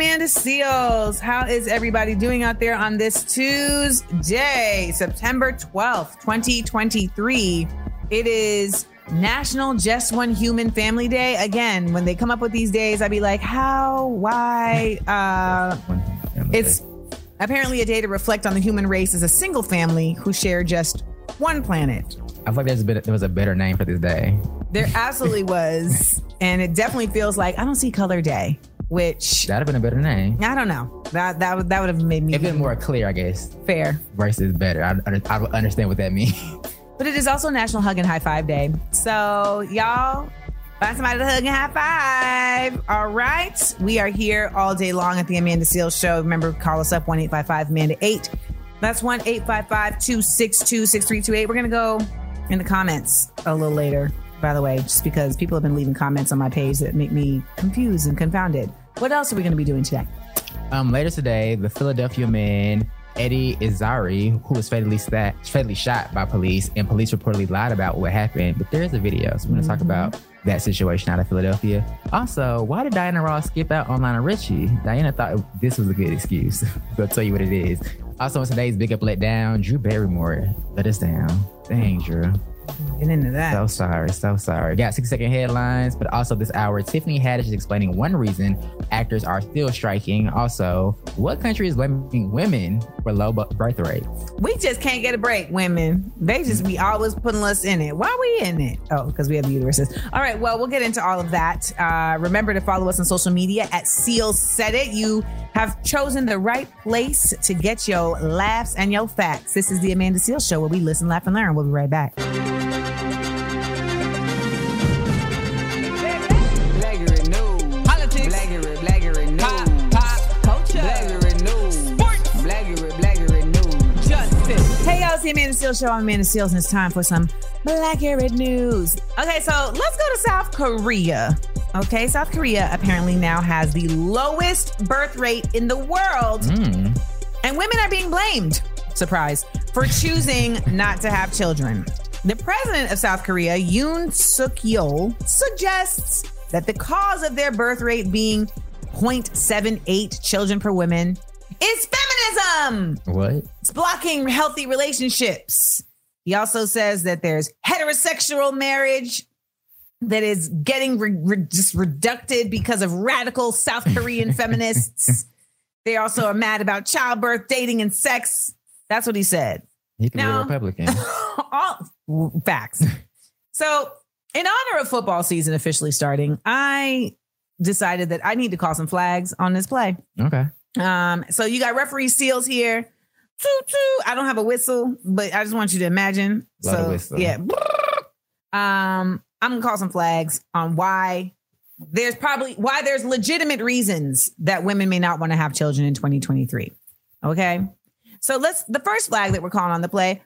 Amanda Seales. How is everybody doing out there on this Tuesday, September 12th, 2023? It is National Just One Human Family Day. Again, when they come up with these days, I'd be like, how, why? Uh, it's apparently a day to reflect on the human race as a single family who share just one planet. I feel like there's a bit, there was a better name for this day. There absolutely was. And it definitely feels like I don't see color day, which That'd have been a better name. I don't know. That that would that would have made me It'd been more clear, I guess. fair. Versus better. I, I, I understand what that means. But it is also National Hug and High Five Day. So y'all find somebody to hug and high five. All right. We are here all day long at the Amanda Seales Show. Remember, call us up 1 855 Amanda 8. That's 1 855 262 6328. We're going to go in the comments a little later, by the way, just because people have been leaving comments on my page that make me confused and confounded. What else are we going to be doing today? Um, later today, the Philadelphia man Eddie Irizarry, who was fatally sta- fatally shot by police, and police reportedly lied about what happened. But there is a video, so we're going to talk about that situation out of Philadelphia. Also, why did Diana Ross skip out on Lionel Richie? Diana thought this was a good excuse. I'll tell you what it is. Also, in today's Big Up Let Down, Drew Barrymore let us down. Dang, Drew. Get into that. So sorry, so sorry. Got six second headlines, but also this hour, Tiffany Haddish is explaining one reason actors are still striking. Also, what country is blaming women for low birth rates? We just can't get a break, women. They just be always putting us in it. Why are we in it? Oh, because we have uteruses. All right, well, we'll get into all of that. Uh, remember to follow us on social media at Seal Said It. You have chosen the right place to get your laughs and your facts. This is the Amanda Seal Show where we listen, laugh, and learn. We'll be right back. It's the Amanda Seales Show. I'm Amanda Seales, and it's time for some Blackurate News. Okay, so let's go to South Korea. Okay, South Korea apparently now has the lowest birth rate in the world, Hmm. and women are being blamed, surprise, for choosing not to have children. The president of South Korea, Yoon Suk Yeol, suggests that the cause of their birth rate being 0.78 children per woman is feminism. What? It's blocking healthy relationships. He also says that there's heterosexual marriage that is getting re- re- just reducted because of radical South Korean feminists. They also are mad about childbirth, dating, and sex. That's what he said. He could be a Republican. All facts. So, in honor of football season officially starting, I decided that I need to call some flags on this play. okay. Um, so you got referee seals here. Toot, toot. I don't have a whistle, but I just want you to imagine. So yeah. Um, I'm gonna call some flags on why there's probably why there's legitimate reasons that women may not want to have children in 2023. Okay. So let's the first flag that we're calling on the play.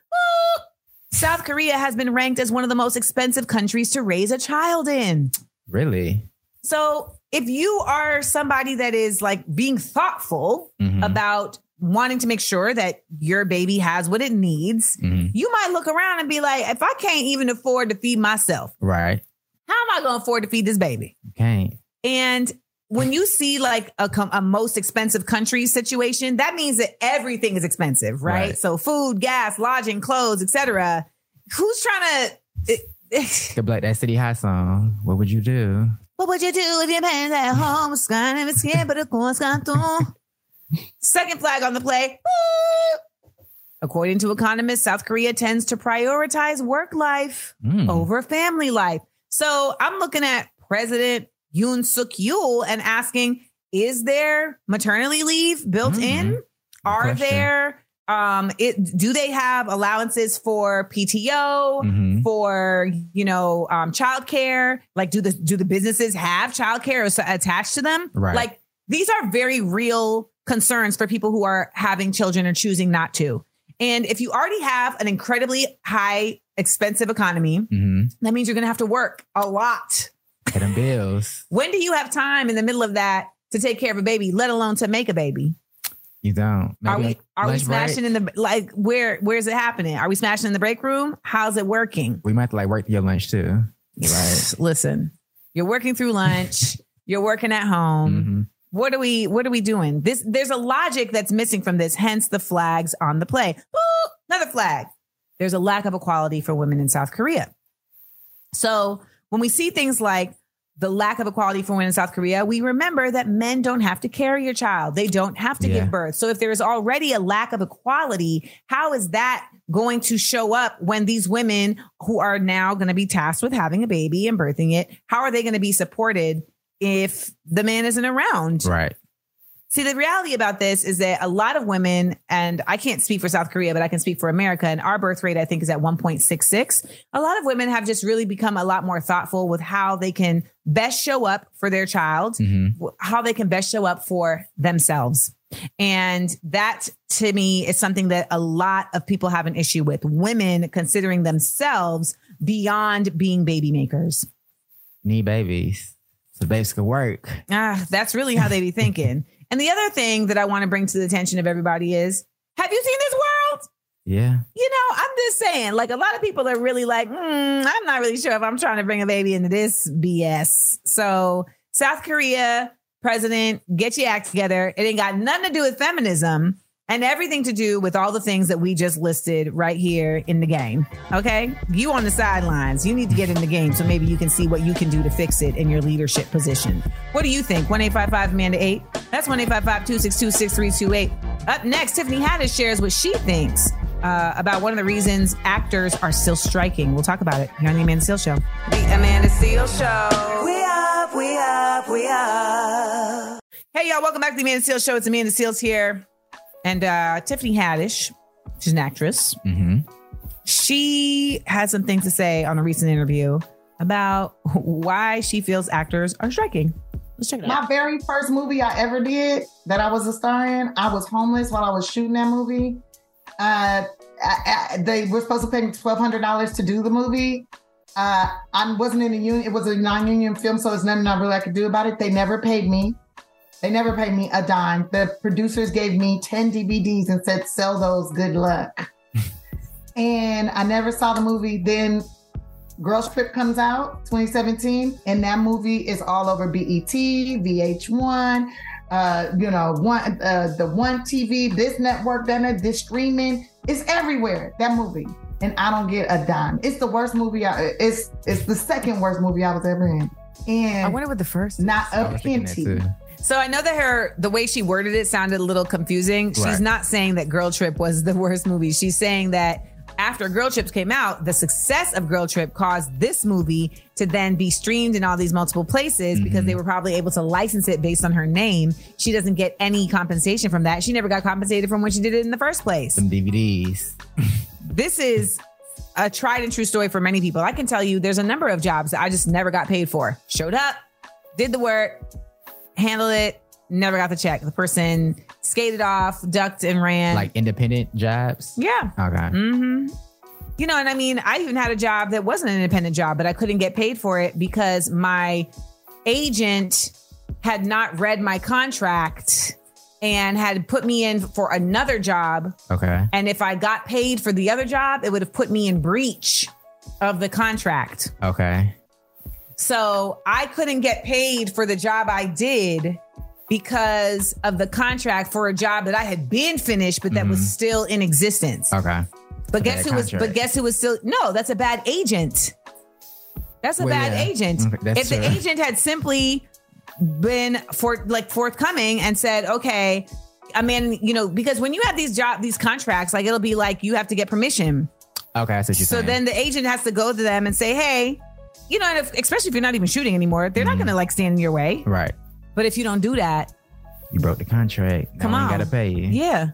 South Korea has been ranked as one of the most expensive countries to raise a child in. Really? So if you are somebody that is like being thoughtful Mhm. about wanting to make sure that your baby has what it needs, Mhm. you might look around and be like, if I can't even afford to feed myself, Right. how am I going to afford to feed this baby? Can't. And when you see like a, a most expensive country situation, that means that everything is expensive, right? Right. So food, gas, lodging, clothes, etc. Who's trying to? Could be like that City High song. What would you do? What would you do if your parents at home kind of scared, but of course? Second flag on the play. According to economists, South Korea tends to prioritize work life Mm. over family life. So I'm looking at President Yoon Suk Yeol and asking, is there maternity leave built Mhm. in? Are question. there um it do they have allowances for PTO? Mhm. for you know um childcare like do the do the businesses have childcare attached to them Right. like these are very real concerns for people who are having children or choosing not to and if you already have an incredibly high expensive economy Mhm. that means you're going to have to work a lot Pay them bills. when do you have time in the middle of that to take care of a baby let alone to make a baby You don't. are Maybe we are we lunch break? smashing in the like where where's it happening are we smashing in the break room how's it working We might have to like work through your lunch too. Right. Listen, you're working through lunch. You're working at home. Mhm. What are we what are we doing? This there's a logic that's missing from this, hence the flags on the play. Ooh, another flag. There's a lack of equality for women in South Korea. So when we see things like the lack of equality for women in South Korea, we remember that men don't have to carry your child. They don't have to Yeah. give birth. So if there is already a lack of equality, how is that going to show up when these women who are now going to be tasked with having a baby and birthing it, how are they going to be supported if the man isn't around? Right. See, the reality about this is that a lot of women, and I can't speak for South Korea, but I can speak for America, and our birth rate, I think, is at 1.66. A lot of women have just really become a lot more thoughtful with how they can best show up for their child, Mhm. how they can best show up for themselves. And that to me is something that a lot of people have an issue with women considering themselves beyond being baby makers. Need babies. So babies can work. Ah, that's really how they be thinking. and the other thing that I want to bring to the attention of everybody is have you seen this world? Yeah. You know, I'm just saying, like a lot of people are really like, mm, I'm not really sure if I'm trying to bring a baby into this BS. So, South Korea president, get your act together. It ain't got nothing to do with feminism and everything to do with all the things that we just listed right here in the game. Okay. You on the sidelines, you need to get in the game so maybe you can see what you can do to fix it in your leadership position. What do you think? 1 855 Amanda 8. That's 1 855 262 6328. Up next, Tiffany Haddish shares what she thinks uh, about one of the reasons actors are still striking. We'll talk about it here on the Amanda Seal Show. The Amanda Seal Show. We up, we up, we up. Hey, y'all, welcome back to the Amanda Seal Show. It's Amanda Seales here. And uh, Tiffany Haddish, she's an actress. hmm She had some things to say on a recent interview about why she feels actors are striking. Let's check it out. My very first movie I ever did that I was a star in, I was homeless while I was shooting that movie. Uh, I, I, they were supposed to pay me twelve hundred dollars to do the movie. Uh, I wasn't in a union; it was a non-union film, so there's nothing I really I could do about it. They never paid me. They never paid me a dime. The producers gave me ten DVDs and said, "Sell those. Good luck." and I never saw the movie. Then Girls Trip comes out 2017, and that movie is all over BET, VH1, uh, you know, one uh, the one TV, this network, that net- this streaming, it's everywhere. That movie, and I don't get a dime. It's the worst movie. I, it's it's the second worst movie I was ever in, And I wonder what the first is. not I a was thinking that penty. too. So I know that her the way she worded it sounded a little confusing. She's Right. not saying that Girl Trip was the worst movie. She's saying that after Girl Trips came out, the success of Girl Trip caused this movie to then be streamed in all these multiple places because mm-hmm. they were probably able to license it based on her name. She doesn't get any compensation from that. She never got compensated from when she did it in the first place. Some DVDs. This is a tried and true story for many people. I can tell you there's a number of jobs that I just never got paid for. Showed up, did the work, handled it, never got the check. The person skated off, ducked and ran. Like independent jobs. yeah. Okay. Mm-hmm. You know, and I mean, I even had a job that wasn't an independent job, but I couldn't get paid for it because my agent had not read my contract and had put me in for another job Okay. and if I got paid for the other job, it would have put me in breach of the contract. Okay. So I couldn't get paid for the job I did because of the contract for a job that I had been finished, but that was Mhm. still in existence. Okay. but guess who was? But guess who was still? No, that's a bad agent. That's a Well, bad yeah. agent. Okay, if the true. agent had simply been for like forthcoming and said, okay, I mean, you know, because when you have these job these contracts, like it'll be like you have to get permission. Okay. That's what you're So saying. then the agent has to go to them and say, hey, you know, and if, especially if you're not even shooting anymore, they're not Mhm. going to like stand in your way. right. But if you don't do that, You broke the contract. Come on. Got to pay you. yeah.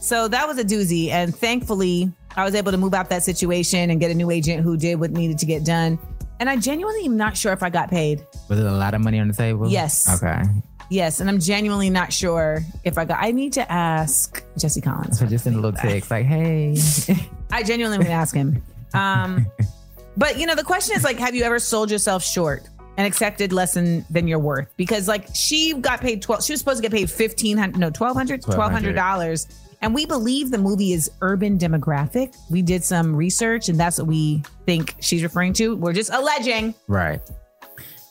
So that was a doozy. And thankfully, I was able to move out that situation and get a new agent who did what needed to get done. And I genuinely am not sure if I got paid. Was it a lot of money on the table? Yes. Okay. Yes. And I'm genuinely not sure if I got, I need to ask Jesse Collins. So just send a little text like, hey. I genuinely would ask him. Um, but you know, the question is like, have you ever sold yourself short and accepted less than, than your worth? Because like she got paid twelve, she was supposed to get paid fifteen hundred, no twelve hundred, twelve hundred dollars, and we believe the movie is urban demographic. We did some research, and that's what we think she's referring to. We're just alleging. right.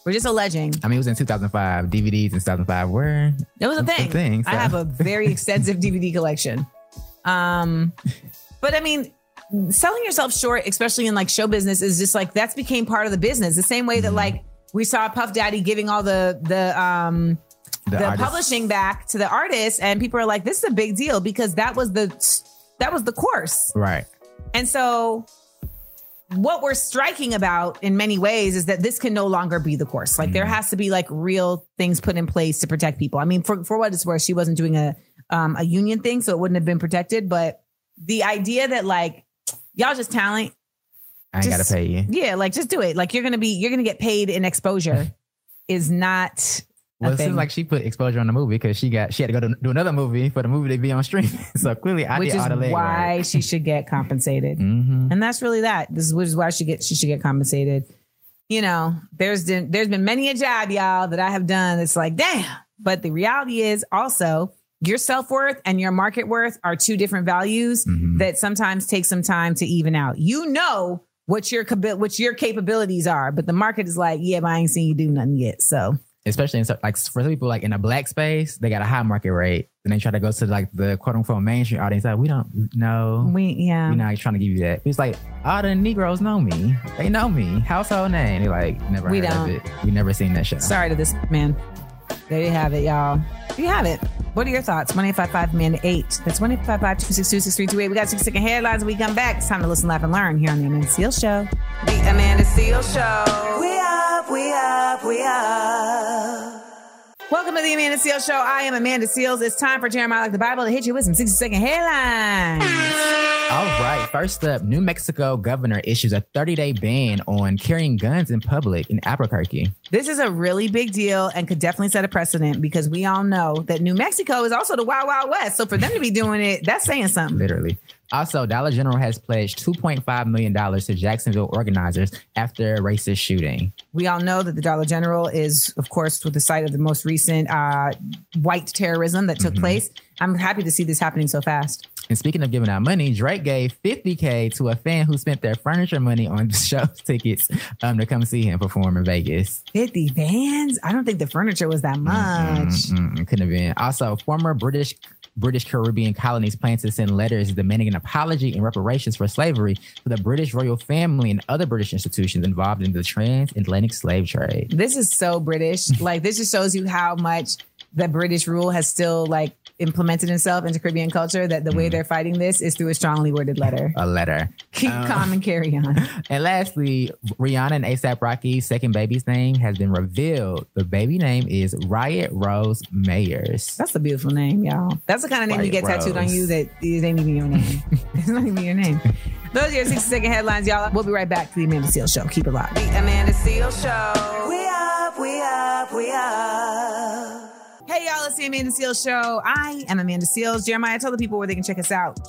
We're just alleging. I mean, it was in 2005. DVDs in 2005 were It was a That's the thing. thing, I have a very extensive DVD collection. Um, but I mean, selling yourself short, especially in like show business, is just like that's became part of the business. The same way that Mm-hmm. like we saw Puff Daddy giving all the the um the, artists- publishing back to the artists, and people are like, "This is a big deal" because that was the that was the course. Right. And so what we're striking about in many ways is that this can no longer be the course. Like there Mhm. has to be like real things put in place to protect people. I mean, for, for what it's worth, she wasn't doing a um a union thing, so it wouldn't have been protected. But the idea that like y'all just talent, I Just- gotta pay you. yeah, like just do it. Like you're gonna be you're gonna get paid in exposure is not Well, a it seems like she put exposure on the movie because she got she had to go to do another movie for the movie to be on stream. so clearly, I which did is all the leg why she should get compensated. hmm and that's really that. This is which is why she get she should get compensated. You know, there's been there's been many a job, y'all, that I have done. It's like, damn. But the reality is also your self worth and your market worth are two different values Mhm. that sometimes take some time to even out. You know what your what your capabilities are, but the market is like, yeah, but I ain't seen you do nothing yet. So Especially in like for some people like in a black space, they got a high market rate, and they try to go to like the quote unquote mainstream audience. Like we don't know. we yeah. We're not trying to give you that. It's like all the Negroes know me. They know me. Household name. They like never We heard don't. of it. We never seen that show. Sorry to this man. There you have it, y'all. There you have it. What are your thoughts? 1855 man 8. That's 1855 262 6328. We got six second headlines when we come back. It's time to listen, laugh, and learn here on the Amanda Seal Show. The Amanda Seal Show. We up, we up, we up. Welcome to the Amanda Seales Show. I am Amanda Seales. It's time for Jeremiah Like the Bible to hit you with some 60 second headlines. All right. First up, New Mexico governor issues a 30 day ban on carrying guns in public in Albuquerque. This is a really big deal and could definitely set a precedent because we all know that New Mexico is also the Wild Wild West. So for them to be doing it, that's saying something. Literally. Also, Dollar General has pledged $2.5 million to Jacksonville organizers after a racist shooting. We all know that the Dollar General is, of course, with the site of the most recent uh, white terrorism that took place. I'm happy to see this happening so fast. And speaking of giving out money, Drake gave 50K to a fan who spent their furniture money on the show tickets um, to come see him perform in Vegas. 50 vans? I don't think the furniture was that much. Mm, mm, couldn't have been. Also, former British British Caribbean colonies plan to send letters demanding an apology and reparations for slavery to the British royal family and other British institutions involved in the transatlantic slave trade. This is so British. like, this just shows you how much the British rule has still, like, implemented itself into Caribbean culture that the way they're fighting this is through a strongly worded letter. A letter. Keep Uh, calm and carry on. And lastly, Rihanna and ASAP Rocky's second baby's name has been revealed. The baby name is Riot Rose Mayers. That's a beautiful name, y'all. That's the kind of name you Riot get tattooed on you that it ain't even your name. it's not even your name. Those are your 60 second headlines, y'all. We'll be right back to the Amanda Seal Show. Keep it locked. The Amanda Seal Show. We up, we up, we up. Hey, y'all, it's the Amanda Seales Show. I am Amanda Seales. Jeremiah, tell the people where they can check us out.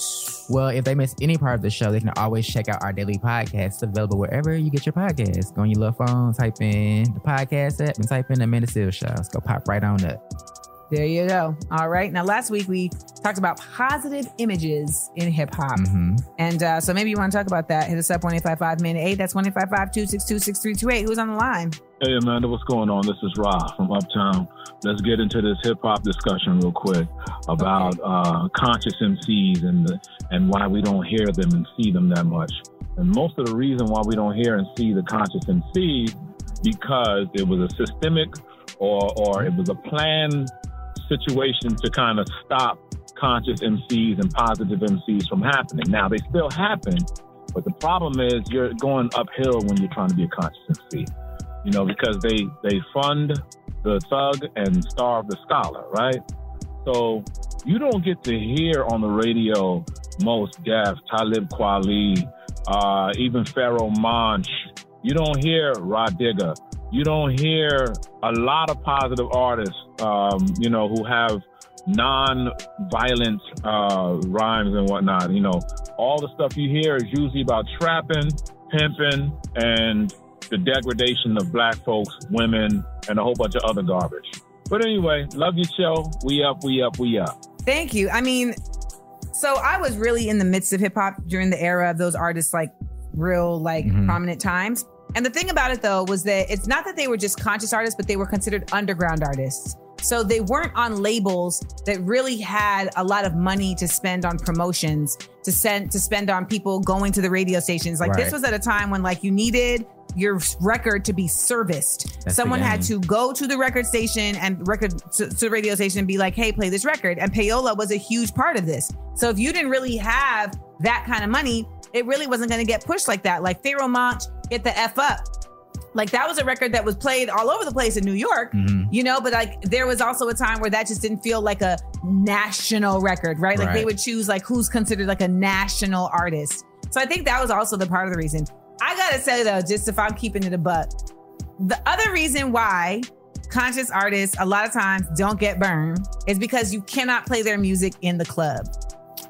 Well, if they miss any part of the show, they can always check out our daily podcast. Available wherever you get your podcast. Go on your little phone, type in the podcast app, and type in Amanda Seal Show. It's go pop right on up. There you go. All right. Now, last week we talked about positive images in hip hop. hmm And uh, so maybe you want to talk about that. Hit us up 1855 minute 8. That's 1855 262 6328. Who's on the line? Hey Amanda, what's going on? This is Ra from Uptown. Let's get into this hip hop discussion real quick about uh, conscious MCs and the, and why we don't hear them and see them that much. And most of the reason why we don't hear and see the conscious MCs because it was a systemic or or it was a planned situation to kind of stop conscious MCs and positive MCs from happening. Now they still happen, but the problem is you're going uphill when you're trying to be a conscious MC you know, because they they fund the thug and starve the scholar, right? So you don't get to hear on the radio Mos Def, Talib Kweli, uh, even Pharoahe Monch. You don't hear Rah Digga. You don't hear a lot of positive artists, um, you know, who have non-violent uh, rhymes and whatnot. You know, all the stuff you hear is usually about trapping, pimping, and the degradation of black folks, women, and a whole bunch of other garbage. But anyway, love your show. We up, we up, we up. Thank you. I mean, so I was really in the midst of hip hop during the era of those artists, like real, like Mhm. prominent times. And the thing about it though was that it's not that they were just conscious artists, but they were considered underground artists. So they weren't on labels that really had a lot of money to spend on promotions, to send to spend on people going to the radio stations. Like this was at a time when like you needed your record to be serviced. That's Someone had to go to the record station and record to, to the radio station and be like, "Hey, play this record." And payola was a huge part of this. So if you didn't really have that kind of money, it really wasn't going to get pushed like that. Like Pharoahe Monch, get the f up. Like that was a record that was played all over the place in New York, Mhm. you know. But like there was also a time where that just didn't feel like a national record, right? Like they would choose like who's considered like a national artist. So I think that was also the part of the reason. I gotta say though, just if I'm keeping it a buck, the other reason why conscious artists a lot of times don't get burned is because you cannot play their music in the club.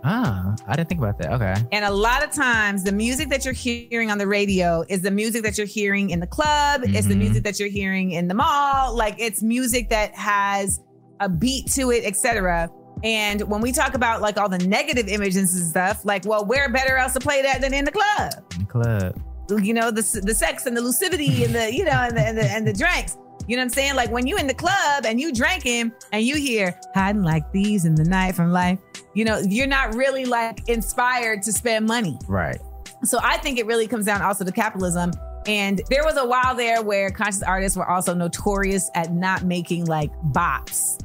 Ah, I didn't think about that. Okay. And a lot of times, the music that you're hearing on the radio is the music that you're hearing in the club. It's the Mhm. music that you're hearing in the mall. Like it's music that has a beat to it, etc. And when we talk about like all the negative images and stuff, like, well, where better else to play that than in the club? In the club. You know, the the sex and the lucidity and the you know and the and the, and the drinks. You know what I'm saying? Like when you in the club and you drinking and you hear hiding like these in the night from life, you know, you're not really like inspired to spend money. Right. So I think it really comes down also to capitalism. And there was a while there where conscious artists were also notorious at not making like bops.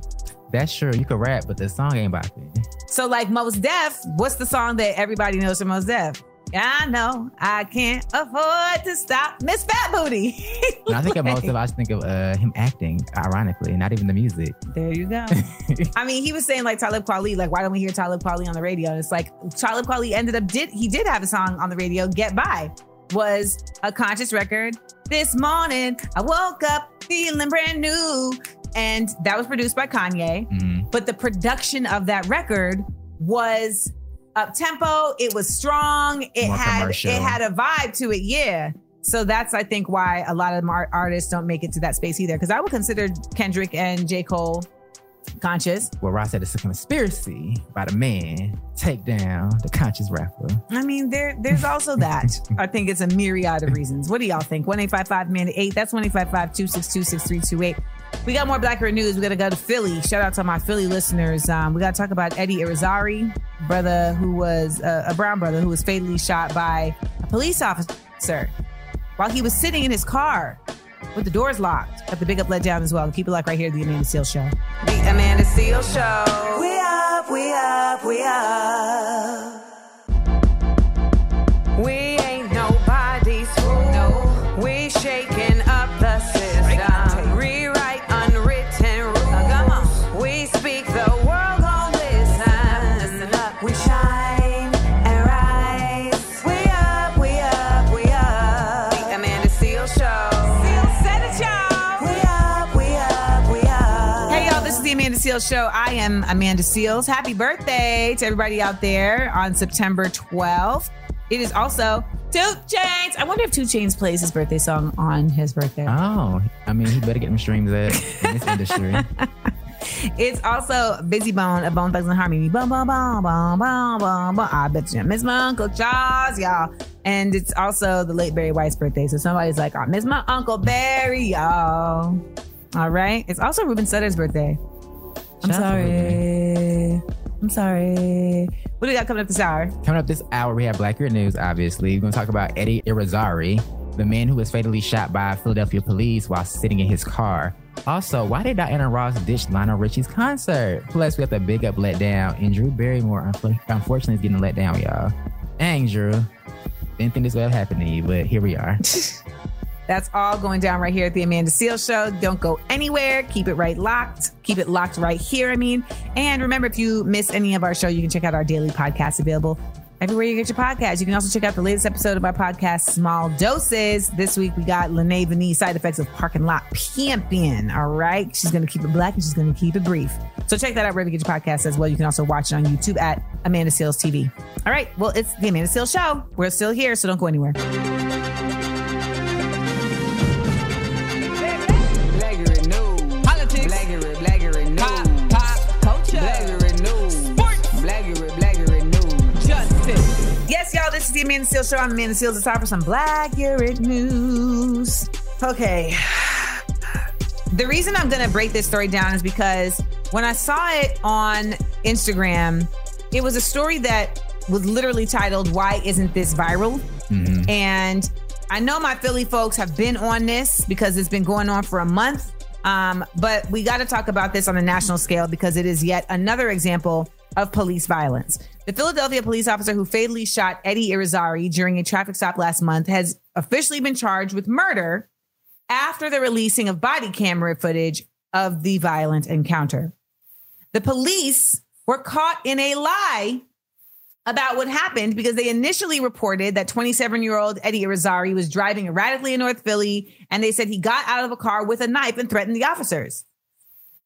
That's true. You could rap, but the song ain't bopping. So like Mos Def, what's the song that everybody knows from Mos Def? I know I can't afford to stop Miss Fat Booty. I think of most of, I just think of uh, him acting, ironically, not even the music. There you go. I mean, he was saying like Talib Kweli, like why don't we hear Talib Kweli on the radio? And it's like Talib Kweli ended up did he did have a song on the radio, Get By, was a conscious record. This morning I woke up feeling brand new, and that was produced by Kanye. Mhm. But the production of that record was up tempo. It was strong. It More had commercial. it had a vibe to it. Yeah. So that's I think why a lot of mar- artists don't make it to that space either. Because I would consider Kendrick and J Cole conscious. Well, Ross said it's a conspiracy by the man take down the conscious rapper. I mean, there there's also that. I think it's a myriad of reasons. What do y'all think? One eight five five man eight. That's one eight five five two six two six three two eight. We got more Black Blacker news. We got to go to Philly. Shout out to my Philly listeners. Um, we got to talk about Eddie Irizarry, brother who was uh, a brown brother who was fatally shot by a police officer while he was sitting in his car with the doors locked. Got the big up let down as well. Keep it locked right here at the Amanda Seal Show. The Amanda Seal Show. We up, we up, we up. We this is the Amanda Seales Show. I am Amanda Seales. Happy birthday to everybody out there on September 12th. It is also Two Chainz. I wonder if Two Chainz plays his birthday song on his birthday. Oh, I mean, he better get them streams up in this industry. It's also Bizzy Bone of Bone Thugs and Harmony. Bum, bum, bum, bum, bum, bum, bum. I bet you miss my Uncle Charles, y'all. And it's also the late Barry White's birthday. So somebody's like, I miss my Uncle Barry, y'all. All right. It's also Ruben Studdard's birthday. I'm Shout out to sorry. I'm sorry. What do we got coming up this hour? Coming up this hour, we have Black Girl News, obviously. We're going to talk about Eddie Irizarry, the man who was fatally shot by Philadelphia police while sitting in his car. Also, why did Diana Ross ditch Lionel Richie's concert? Plus, we have the big up let down, and Drew Barrymore, unfortunately, is getting let down, y'all. Dang, Drew. Didn't think this would have happened to you, but here we are. That's all going down right here at the Amanda Seal Show. Don't go anywhere. Keep it right locked. Keep it locked right here, I mean. And remember, if you miss any of our show, you can check out our daily podcast available everywhere you get your podcast. You can also check out the latest episode of our podcast, Small Doses. This week, we got Lene Vinny, side effects of parking lot pimping. All right. She's going to keep it black and she's going to keep it brief. So check that out wherever you get your podcast as well. You can also watch it on YouTube at Amanda Seales TV. All right. Well, it's the Amanda Seales Show. We're still here, so don't go anywhere. The Amanda Seales Show. I'm Amanda Seales. It's time for some Blackurate News. Okay. The reason I'm going to break this story down is because when I saw it on Instagram, it was a story that was literally titled, Why Isn't This Viral? And I know my Philly folks have been on this because it's been going on for a month. Um, but we got to talk about this on a national scale because it is yet another example of police violence. The Philadelphia police officer who fatally shot Eddie Irizarry during a traffic stop last month has officially been charged with murder after the releasing of body camera footage of the violent encounter. The police were caught in a lie about what happened because they initially reported that 27 year old Eddie Irizarry was driving erratically in North Philly, and they said he got out of a car with a knife and threatened the officers.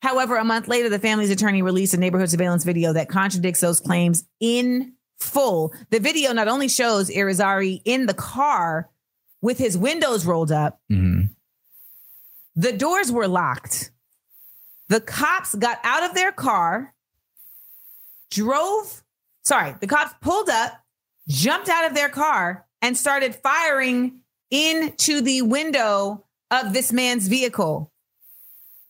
However, a month later, the family's attorney released a neighborhood surveillance video that contradicts those claims in full. The video not only shows Irizarry in the car with his windows rolled up, Mhm. the doors were locked. The cops got out of their car, drove, sorry, the cops pulled up, jumped out of their car, and started firing into the window of this man's vehicle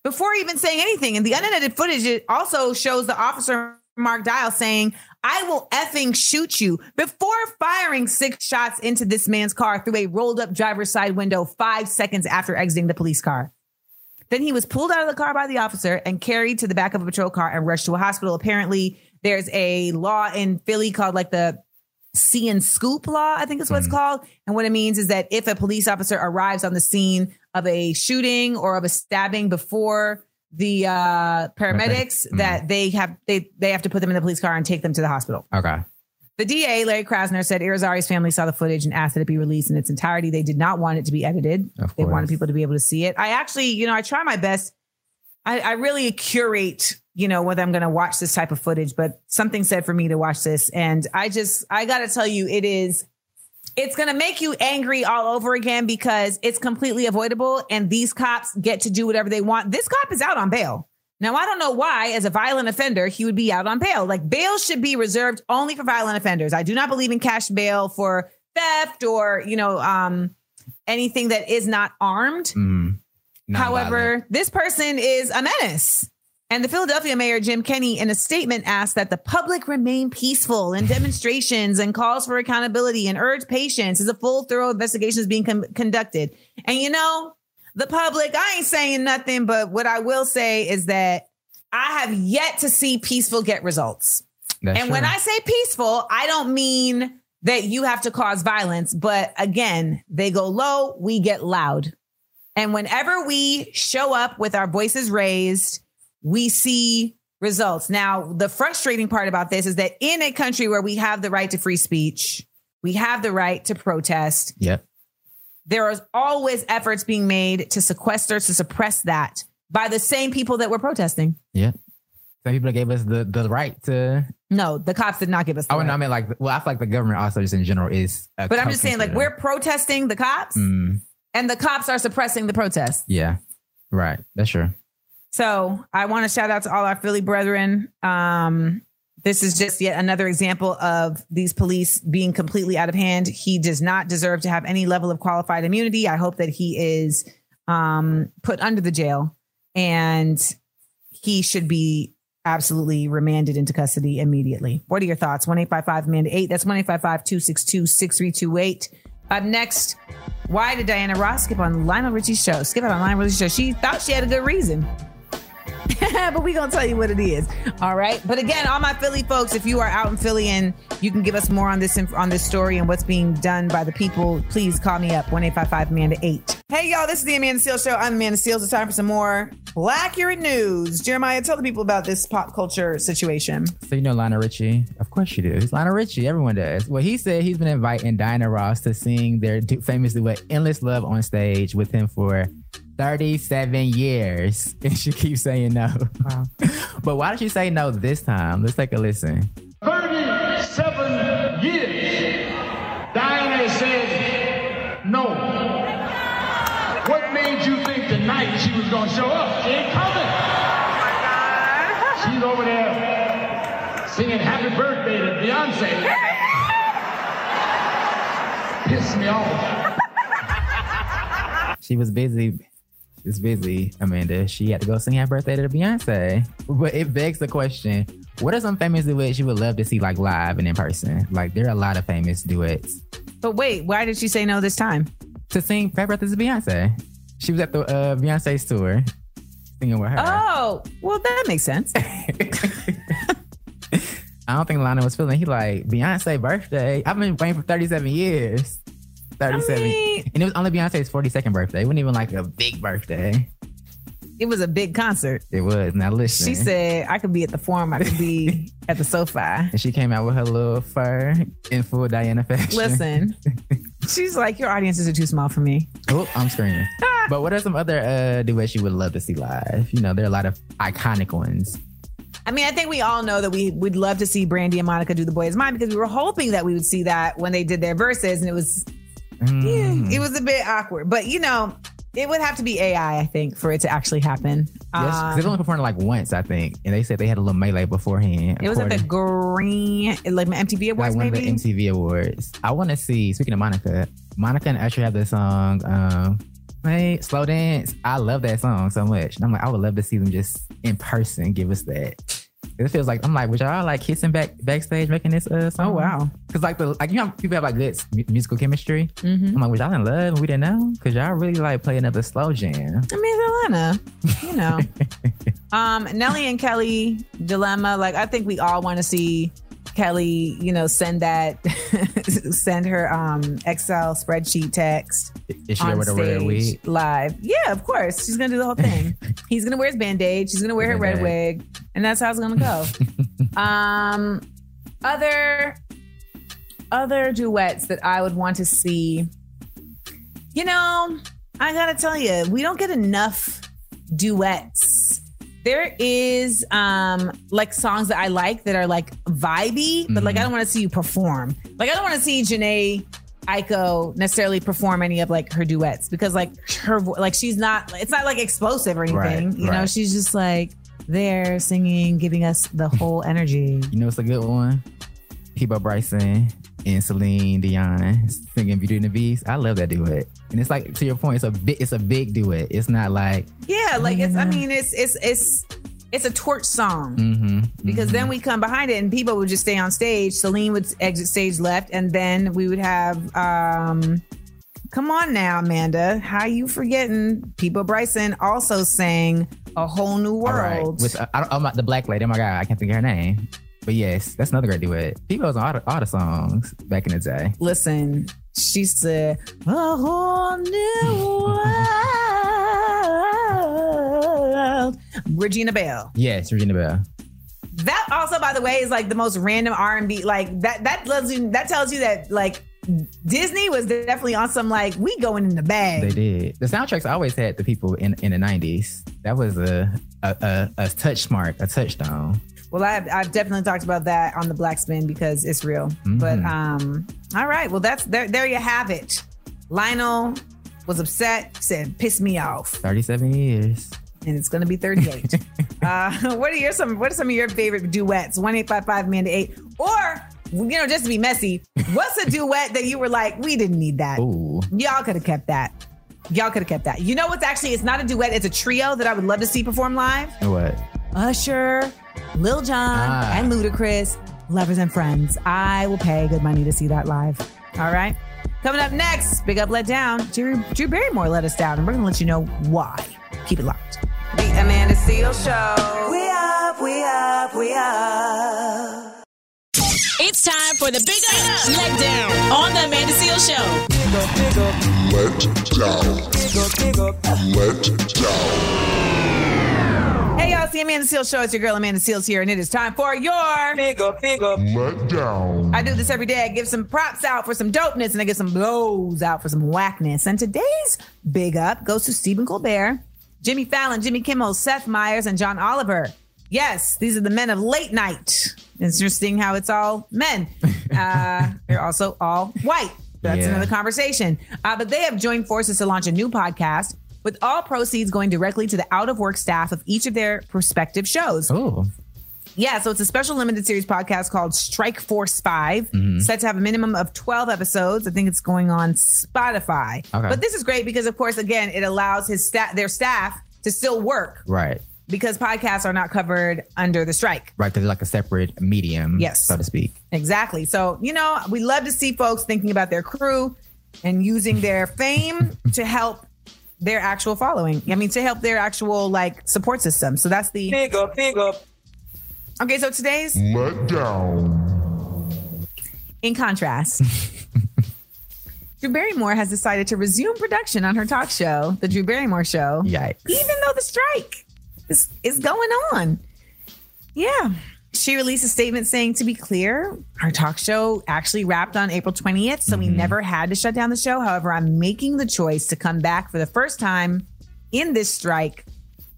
before even saying anything. And the unedited footage it also shows the officer Mark Dial saying, I will effing shoot you before firing six shots into this man's car through a rolled up driver's side window five seconds after exiting the police car. Then he was pulled out of the car by the officer and carried to the back of a patrol car and rushed to a hospital. Apparently, there's a law in Philly called like the see and scoop law, I think is what it's mm-hmm. called. And what it means is that if a police officer arrives on the scene of a shooting or of a stabbing before the uh, paramedics, Mhm. that they have they they have to put them in the police car and take them to the hospital. Okay. The DA, Larry Krasner, said Irizarry's family saw the footage and asked that it be released in its entirety. They did not want it to be edited. Of They wanted people to be able to see it. I actually, you know, I try my best. I, I really curate, you know, whether I'm going to watch this type of footage, but something said for me to watch this. And I just, I got to tell you, it is, it's going to make you angry all over again because it's completely avoidable. And these cops get to do whatever they want. This cop is out on bail. Now, I don't know why, as a violent offender, he would be out on bail. Like, bail should be reserved only for violent offenders. I do not believe in cash bail for theft or, you know, um, anything that is not armed. Mm. However, this person is a menace. And the Philadelphia mayor, Jim Kenney, in a statement asked that the public remain peaceful in demonstrations and calls for accountability and urge patience as a full, thorough investigation is being con- conducted. And you know, the public, I ain't saying nothing, but what I will say is that I have yet to see peaceful get results. That's and when. I say peaceful, I don't mean that you have to cause violence, but again, they go low, we get loud. And whenever we show up with our voices raised, we see results. Now, the frustrating part about this is that in a country where we have the right to free speech, we have the right to protest, Yeah. there are always efforts being made to sequester, to suppress that by the same people that were protesting. Yeah. Some people gave us the the right to. No, the cops did not give us the Oh, right. no, I mean like, well, I feel like the government also just in general is. But I'm just saying, like, we're protesting the cops Mm, and the cops are suppressing the protest. yeah. Right. That's true. So I want to shout out to all our Philly brethren. Um, this is just yet another example of these police being completely out of hand. He does not deserve to have any level of qualified immunity. I hope that he is um, put under the jail and he should be absolutely remanded into custody immediately. What are your thoughts? 1 855 Amanda 8. That's 1 262 6328. Up next, why did Diana Ross skip on Lionel Richie's show? Skip on Lionel Richie's show. She thought she had a good reason. but we gonna tell you what it is. All right. But again, all my Philly folks, if you are out in Philly and you can give us more on this on this story and what's being done by the people, please call me up one eight five five Amanda eight. Hey y'all, this is the Amanda Seales Show. I'm Amanda Seales. It's time for some more Blackurate News. Jeremiah, tell the people about this pop culture situation. So you know Lionel Richie? Of course you do. It's Lionel Richie. Everyone does. Well, he said he's been inviting Diana Ross to sing their famous duet "Endless Love" on stage with him for 37 years, and she keeps saying no. but why did she say no this time? Let's take a listen. 37 years, Diana said no. What made you think tonight she was gonna show up? She ain't coming. Oh She's over there singing happy birthday to Beyonce. piss me off. She was busy. Was busy, Amanda. She had to go sing happy birthday to Beyonce. But it begs the question: What are some famous duets you would love to see like live and in person? Like there are a lot of famous duets But wait, why did she say no this time? to sing happy birthday to Beyonce. She was at the uh, Beyonce's tour singing with her. Oh, well, that makes sense. I don't think Lionel was feeling. He like Beyonce birthday. I've been waiting for 37 years. 37. mean- and it was only Beyonce's 42nd birthday. It wasn't even like a big birthday. It was a big concert. It was. Now listen. She said, I could be at the forum, I could be at the SoFi. and she came out with her little fur in full Diana fashion. Listen, she's like, Your audiences are too small for me. Oh, I'm screaming. but what are some other uh, duets you would love to see live? You know, there are a lot of iconic ones. I mean, I think we all know that we would love to see Brandy and Monica do The Boy Is Mine because we were hoping that we would see that when they did their verses, and it was Mm. it was a bit awkward. But you know, it would have to be AI, I think, for it to actually happen. Yes, Um, only performed like once, I think, and they said they had a little melee beforehand. it was at the Green, like MTV Awards, like one maybe. of the MTV awards. I want to see. Speaking of Monica, Monica and Usher have the song. Um, hey, slow dance. I love that song so much. And I'm like, I would love to see them just in person give us that. It feels like I'm like, would y'all like kissing back backstage making this uh song? Oh, wow. Because like the like you know people have like good mu- musical chemistry. Mhm. I'm like, was y'all in love and we didn't know? Because y'all really like playing play another slow jam. I mean, Atlanta, you know. um, Nelly and Kelly dilemma. Like, I think we all want to see Kelly, you know, send that, send her um Excel spreadsheet text Is she on to wear a stage wig? live. Yeah, of course. She's gonna do the whole thing. He's gonna wear his band-aid. She's gonna wear her red wig, and that's how it's gonna go. um, other other duets that I would want to see. You know, I gotta tell you, we don't get enough duets. There is um like songs that I like that are like vibey, but like I don't want to see you perform. Like I don't want to see Jhené Aiko necessarily perform any of like her duets because like her vo- like she's not it's not like explosive or anything. Right, you know, she's just like there singing, giving us the whole energy. You know, it's a good one. Peabo Bryson and Celine Dion singing Beauty and the Beast. I love that duet. And it's like to your point, it's a big it's a big duet. It's not like Yeah, like it's I mean it's it's it's it's a torch song. mm-hmm, because then we come behind it and people would just stay on stage. Celine would exit stage left, and then we would have um come on now, Amanda. How you forgetting Peabo Bryson also sang a whole new all right. world. With uh, I don't, oh my, the black lady. Oh my god, I can't think of her name. But yes, that's another great duet. Was on all the, all the songs back in the day. Listen, she said a whole new world. Regina Belle. Yes, Regina Belle. That also, by the way, is like the most random R and B. Like that. That tells you. That tells you that like Disney was definitely on some like we going in the bag. They did. The soundtracks always had the people in in the nineties. That was a a, a a touch mark, a touchstone. Well, I've, I've definitely talked about that on the Black Spin because it's real. Mm-hmm. But um, all right. Well, that's there. There you have it. Lionel was upset. Said, "Piss me off," Thirty seven years. and it's going to be thirty-eight. uh, what are your some? What are some of your favorite duets? One eight five five man to eight, or you know, just to be messy, what's a duet that you were like, we didn't need that. Ooh. Y'all could have kept that. Y'all could have kept that. You know what's actually? It's not a duet. It's a trio that I would love to see perform live. What? Usher, Lil Jon, Ah. and Ludacris, Lovers and Friends. I will pay good money to see that live. All right. Coming up next, Big Up Let Down. Drew, Drew Barrymore let us down, and we're going to let you know why. Keep it locked. The Amanda Seal Show. We up, we up, we up. It's time for the Big Up Let Down on the Amanda Seal Show. Big up, big up. Let down. Big up, big up. Let down. Hey, it's the Amanda Seales Show. It's your girl, Amanda Seales here, and it is time for your. Let down. I do this every day. I give some props out for some dopeness, and I give some blows out for some whackness. And today's big up goes to Stephen Colbert, Jimmy Fallon, Jimmy Kimmel, Seth Meyers, and John Oliver. Yes, these are the men of late night. It's interesting how it's all men. Uh, they're also all white. That's Yeah. another conversation. Uh, but they have joined forces to launch a new podcast with all proceeds going directly to the out of work staff of each of their respective shows. Oh. Yeah, so it's a special limited series podcast called Strike Force 5 Mhm. set to have a minimum of 12 episodes. I think it's going on Spotify. Okay. But this is great because, of course, again, it allows his staff, their staff, to still work Right. because podcasts are not covered under the strike. Right. Because it's like a separate medium, Yes. so to speak. Exactly. So, you know, we love to see folks thinking about their crew and using their fame to help their actual following. I mean, to help their actual like support system. So that's the Big up, big up. Okay, so today's Let down. in contrast. Drew Barrymore has decided to resume production on her talk show, The Drew Barrymore Show. Yikes. Even though the strike is, is going on. Yeah. She released a statement saying, to be clear, our talk show actually wrapped on April 20th, so we never had to shut down the show. However, I'm making the choice to come back for the first time in this strike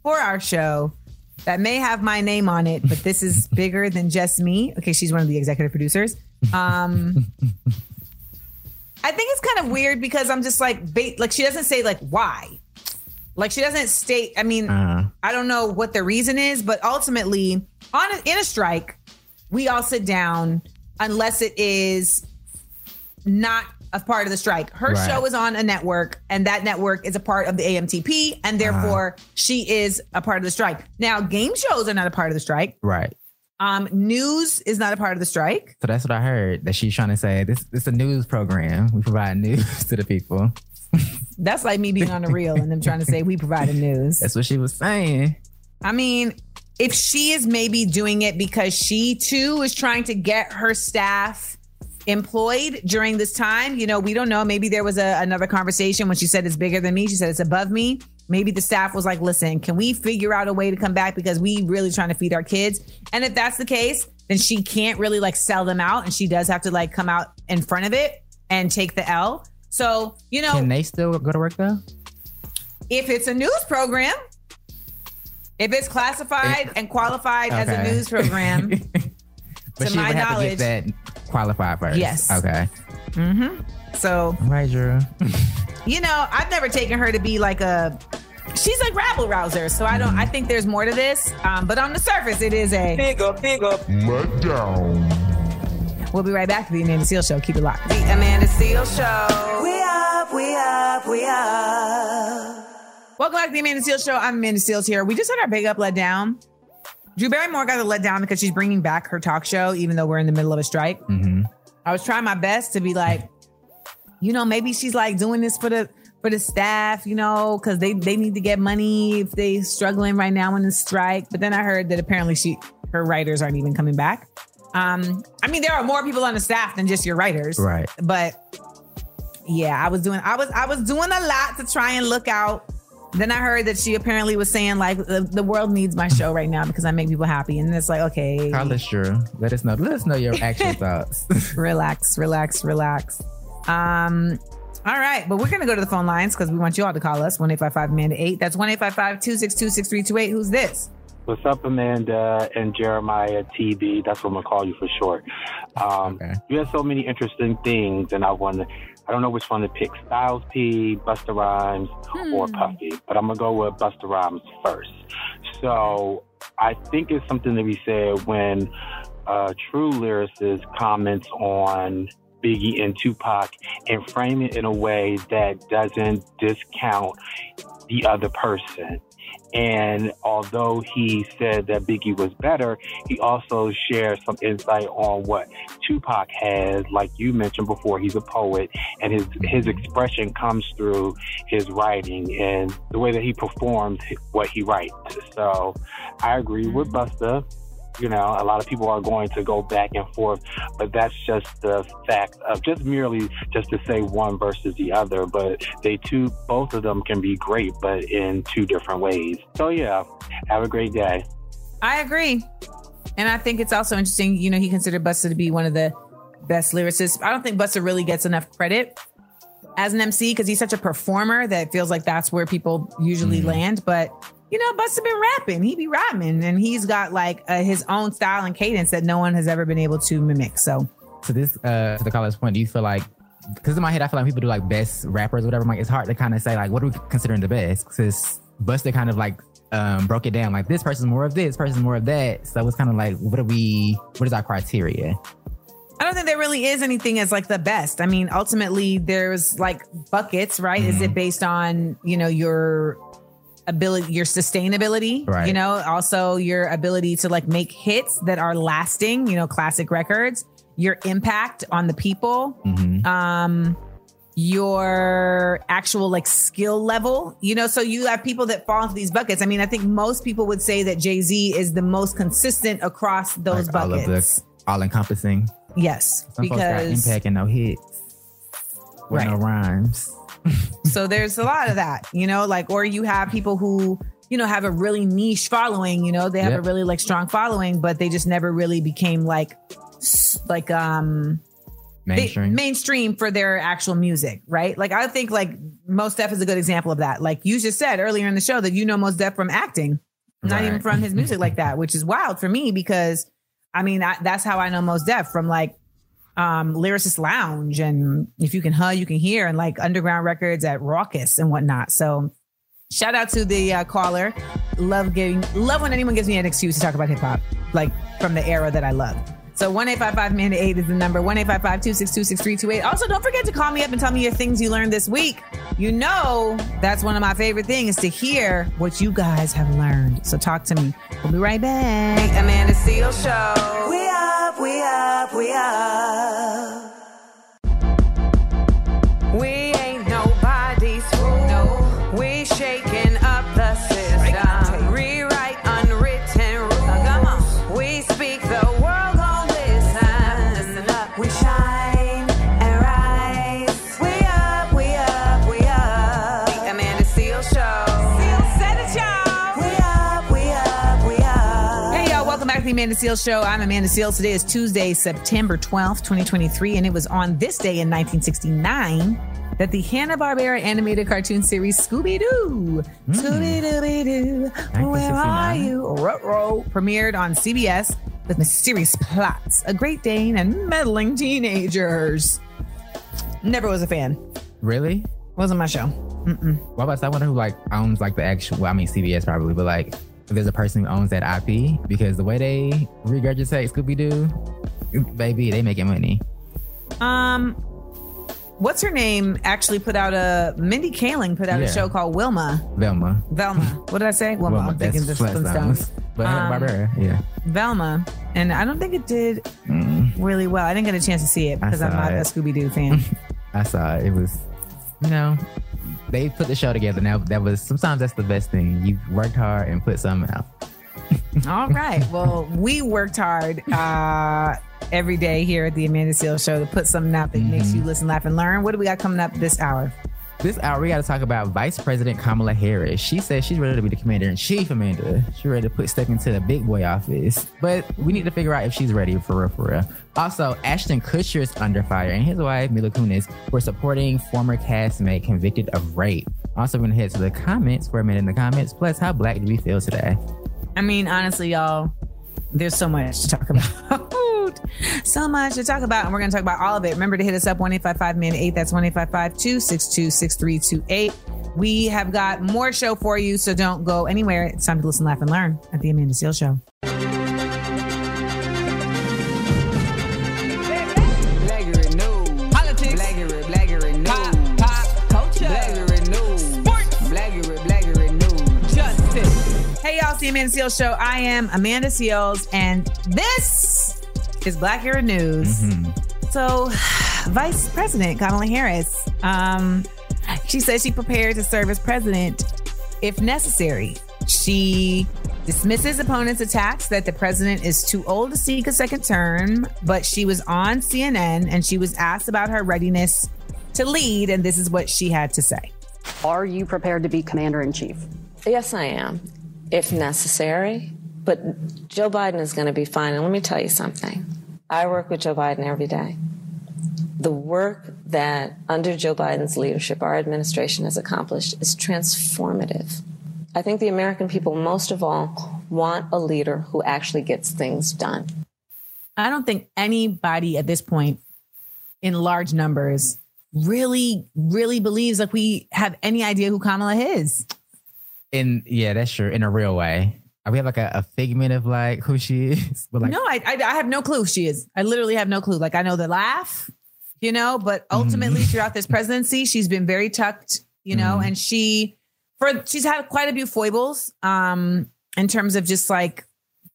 for our show that may have my name on it, but this is bigger than just me. Okay, she's one of the executive producers. Um, I think it's kind of weird because I'm just like, like she doesn't say like why, like she doesn't state. I mean, Uh, I don't know what the reason is, but ultimately, on a, in a strike, we all sit down unless it is not a part of the strike. Her Right. show is on a network, and that network is a part of the AMTP, and therefore she is a part of the strike. Now, game shows are not a part of the strike. right. Um, news is not a part of the strike. So that's what I heard that she's trying to say. This this is a news program. We provide news to the people. That's like me being on the reel and them trying to say we provide the news. That's what she was saying. I mean, if she is maybe doing it because she too is trying to get her staff employed during this time, you know, we don't know. Maybe there was a, another conversation when she said it's bigger than me. She said it's above me. Maybe the staff was like, listen, can we figure out a way to come back because we really trying to feed our kids? And if that's the case, then she can't really like sell them out and she does have to like come out in front of it and take the L. So, you know, Can they still go to work though? if it's a news program, if it's classified and qualified as a news program, But To she my would have knowledge- to get that qualified first. Yes. Okay. Mm-hmm. so All right, Drew. you know, I've never taken her to be like a. She's like rabble rouser, so I don't. I think there's more to this. Um, but on the surface, it is a. Big up, big up. Let down. We'll be right back to the Amanda Seales Show. Keep it locked. The Amanda Seales Show. We up, we up, we up. Welcome back to the Amanda Seales Show. I'm Amanda Seales here. We just had our big up let down. Drew Barrymore got a let down because she's bringing back her talk show, even though we're in the middle of a strike. hmm I was trying my best to be like, you know, maybe she's like doing this for the for the staff, you know, because they they need to get money if they struggling right now in the strike. But then I heard that apparently she her writers aren't even coming back. Um, I mean, there are more people on the staff than just your writers, Right. But yeah, I was doing I was I was doing a lot to try and look out. Then I heard that she apparently was saying like the, the world needs my show right now because I make people happy, and it's like okay, Call us Drew. Let us know. Let us know your actual thoughts. relax, relax, relax. Um, all right, but we're gonna go to the phone lines because we want you all to call us one eight five five Amanda eight. That's one eight five five two six two six three two eight. Who's this? What's up, Amanda and Jeremiah TB? That's what I'm gonna call you for short. Um, Okay. You had so many interesting things, and I want to. I don't know which one to pick: Styles P, Busta Rhymes, or Puffy. But I'm gonna go with Busta Rhymes first. So I think it's something to be said when uh, true lyricist comments on Biggie and Tupac and frame it in a way that doesn't discount the other person. And although he said that Biggie was better, he also shared some insight on what Tupac has. Like you mentioned before, he's a poet, and his his expression comes through his writing and the way that he performs what he writes. So I agree with Busta. You know, a lot of people are going to go back and forth, but that's just the fact of just merely just to say one versus the other. But they two, both of them can be great, but in two different ways. So yeah, have a great day. I agree, and I think it's also interesting. You know, he considered Busta to be one of the best lyricists. I don't think Busta really gets enough credit as an MC because he's such a performer that it feels like that's where people usually mm-hmm. land. But you know, Busta been rapping. He be rapping, and he's got like uh, his own style and cadence that no one has ever been able to mimic. So to this, uh, to the college point, do you feel like, because in my head, I feel like people do like best rappers, or whatever. I'm like, it's hard to kind of say like, what are we considering the best? Because Busta kind of like um, broke it down like this person's more of this, person's more of that. So it's kind of like, what are we? What is our criteria? I don't think there really is anything as like the best. I mean, ultimately, there's like buckets, right? Is Mm-hmm. it based on you know your ability, your sustainability, Right. you know, also your ability to like make hits that are lasting, you know, classic records, your impact on the people, Mhm. um, your actual like skill level, you know. So you have people that fall into these buckets. I mean, I think most people would say that Jay Z is the most consistent across those Like all of buckets. the all encompassing. Yes, Some folks got because impact and no hits. With no rhymes. so there's a lot of that, you know, like or you have people who you know have a really niche following, you know, they have Yep. a really like strong following, but they just never really became like like um they- Mainstream. mainstream for their actual music, right? Like I think like Mos Def is a good example of that. Like you just said earlier in the show that you know Mos Def from acting, not Right. even from his music like that, which is wild for me because I mean I, that's how I know Mos Def from like um Lyricist Lounge and If You Can Huh, You Can Hear and like underground records at Rawkus and whatnot. So shout out to the uh, caller. Love getting love when anyone gives me an excuse to talk about hip hop, like from the era that I love. So one eight five five man eight is the number. One eight five five two six two six three two eight. Also, don't forget to call me up and tell me your things you learned this week. You know that's one of my favorite things to hear what you guys have learned. So talk to me. We'll be right back. Amanda Seales Show. We up, we up, we up. Amanda Seales Show. I'm Amanda Seales. Today is Tuesday, September 12th, 2023, and it was on this day in 1969 that the Hanna-Barbera animated cartoon series Scooby-Doo, hmm. Scooby-Dooby-Doo, where are you? Ruh-roh, premiered on CBS with mysterious plots, a Great Dane, and meddling teenagers. Never was a fan. Really? Wasn't my show. What about wonder who like owns like the actual well, I mean CBS probably, but like there's a person who owns that IP because the way they regurgitate Scooby Doo, baby, they making money. Um, what's her name? Actually, put out a Mindy Kaling put out Yeah. a show called Wilma. Velma. Velma. What did I say? Wilma. Wilma, I'm thinking the Flintstones. But Um, Barbara, yeah. Velma, and I don't think it did Mm, really well. I didn't get a chance to see it because I'm not a. Scooby Doo fan. I saw it. It was, you know, they put the show together. Now that was sometimes that's the best thing. You worked hard and put something out. All right. Well, we worked hard uh, every day here at the Amanda Seales Show to put something out that makes you listen, laugh, and learn. What do we got coming up this hour? This hour, we got to talk about Vice President Kamala Harris. She says she's ready to be the commander in chief, Amanda. She's ready to put step into the big boy office. But we need to figure out if she's ready for real, for real. Also, Ashton Kutcher is under fire, and his wife, Mila Kunis, were supporting former castmate convicted of rape. Also, we're going to head to the comments for a minute in the comments. Plus, how black do we feel today? I mean, honestly, y'all, there's so much to talk about. so much to talk about, and we're going to talk about all of it. Remember to hit us up one eight five five man eight. That's one eight five five two six two six three two eight. We have got more show for you, so don't go anywhere. It's time to listen, laugh, and learn at the Amanda Seales Show. Justice. Hey, the Amanda Seales Show. I am Amanda Seales, and this is Blackurate News. So, Vice President Kamala Harris, um, she says she prepared to serve as president if necessary. She dismisses opponents' attacks that the president is too old to seek a second term, but she was on CNN and she was asked about her readiness to lead, and this is what she had to say. Are you prepared to be commander in chief? Yes, I am, if necessary. But Joe Biden is going to be fine. And let me tell you something I work with Joe Biden every day. The work that under Joe Biden's leadership our administration has accomplished is transformative. I think the American people, most of all, want a leader who actually gets things done. I don't think anybody at this point in large numbers really, really believes like we have any idea who Kamala is. In yeah, that's true. In a real way, we have like a, a figment of like who she is. But like, no, I, I I have no clue who she is. I literally have no clue. Like I know the laugh, you know, but ultimately throughout this presidency, she's been very tucked, you know, Mhm. and she for she's had quite a few foibles um in terms of just like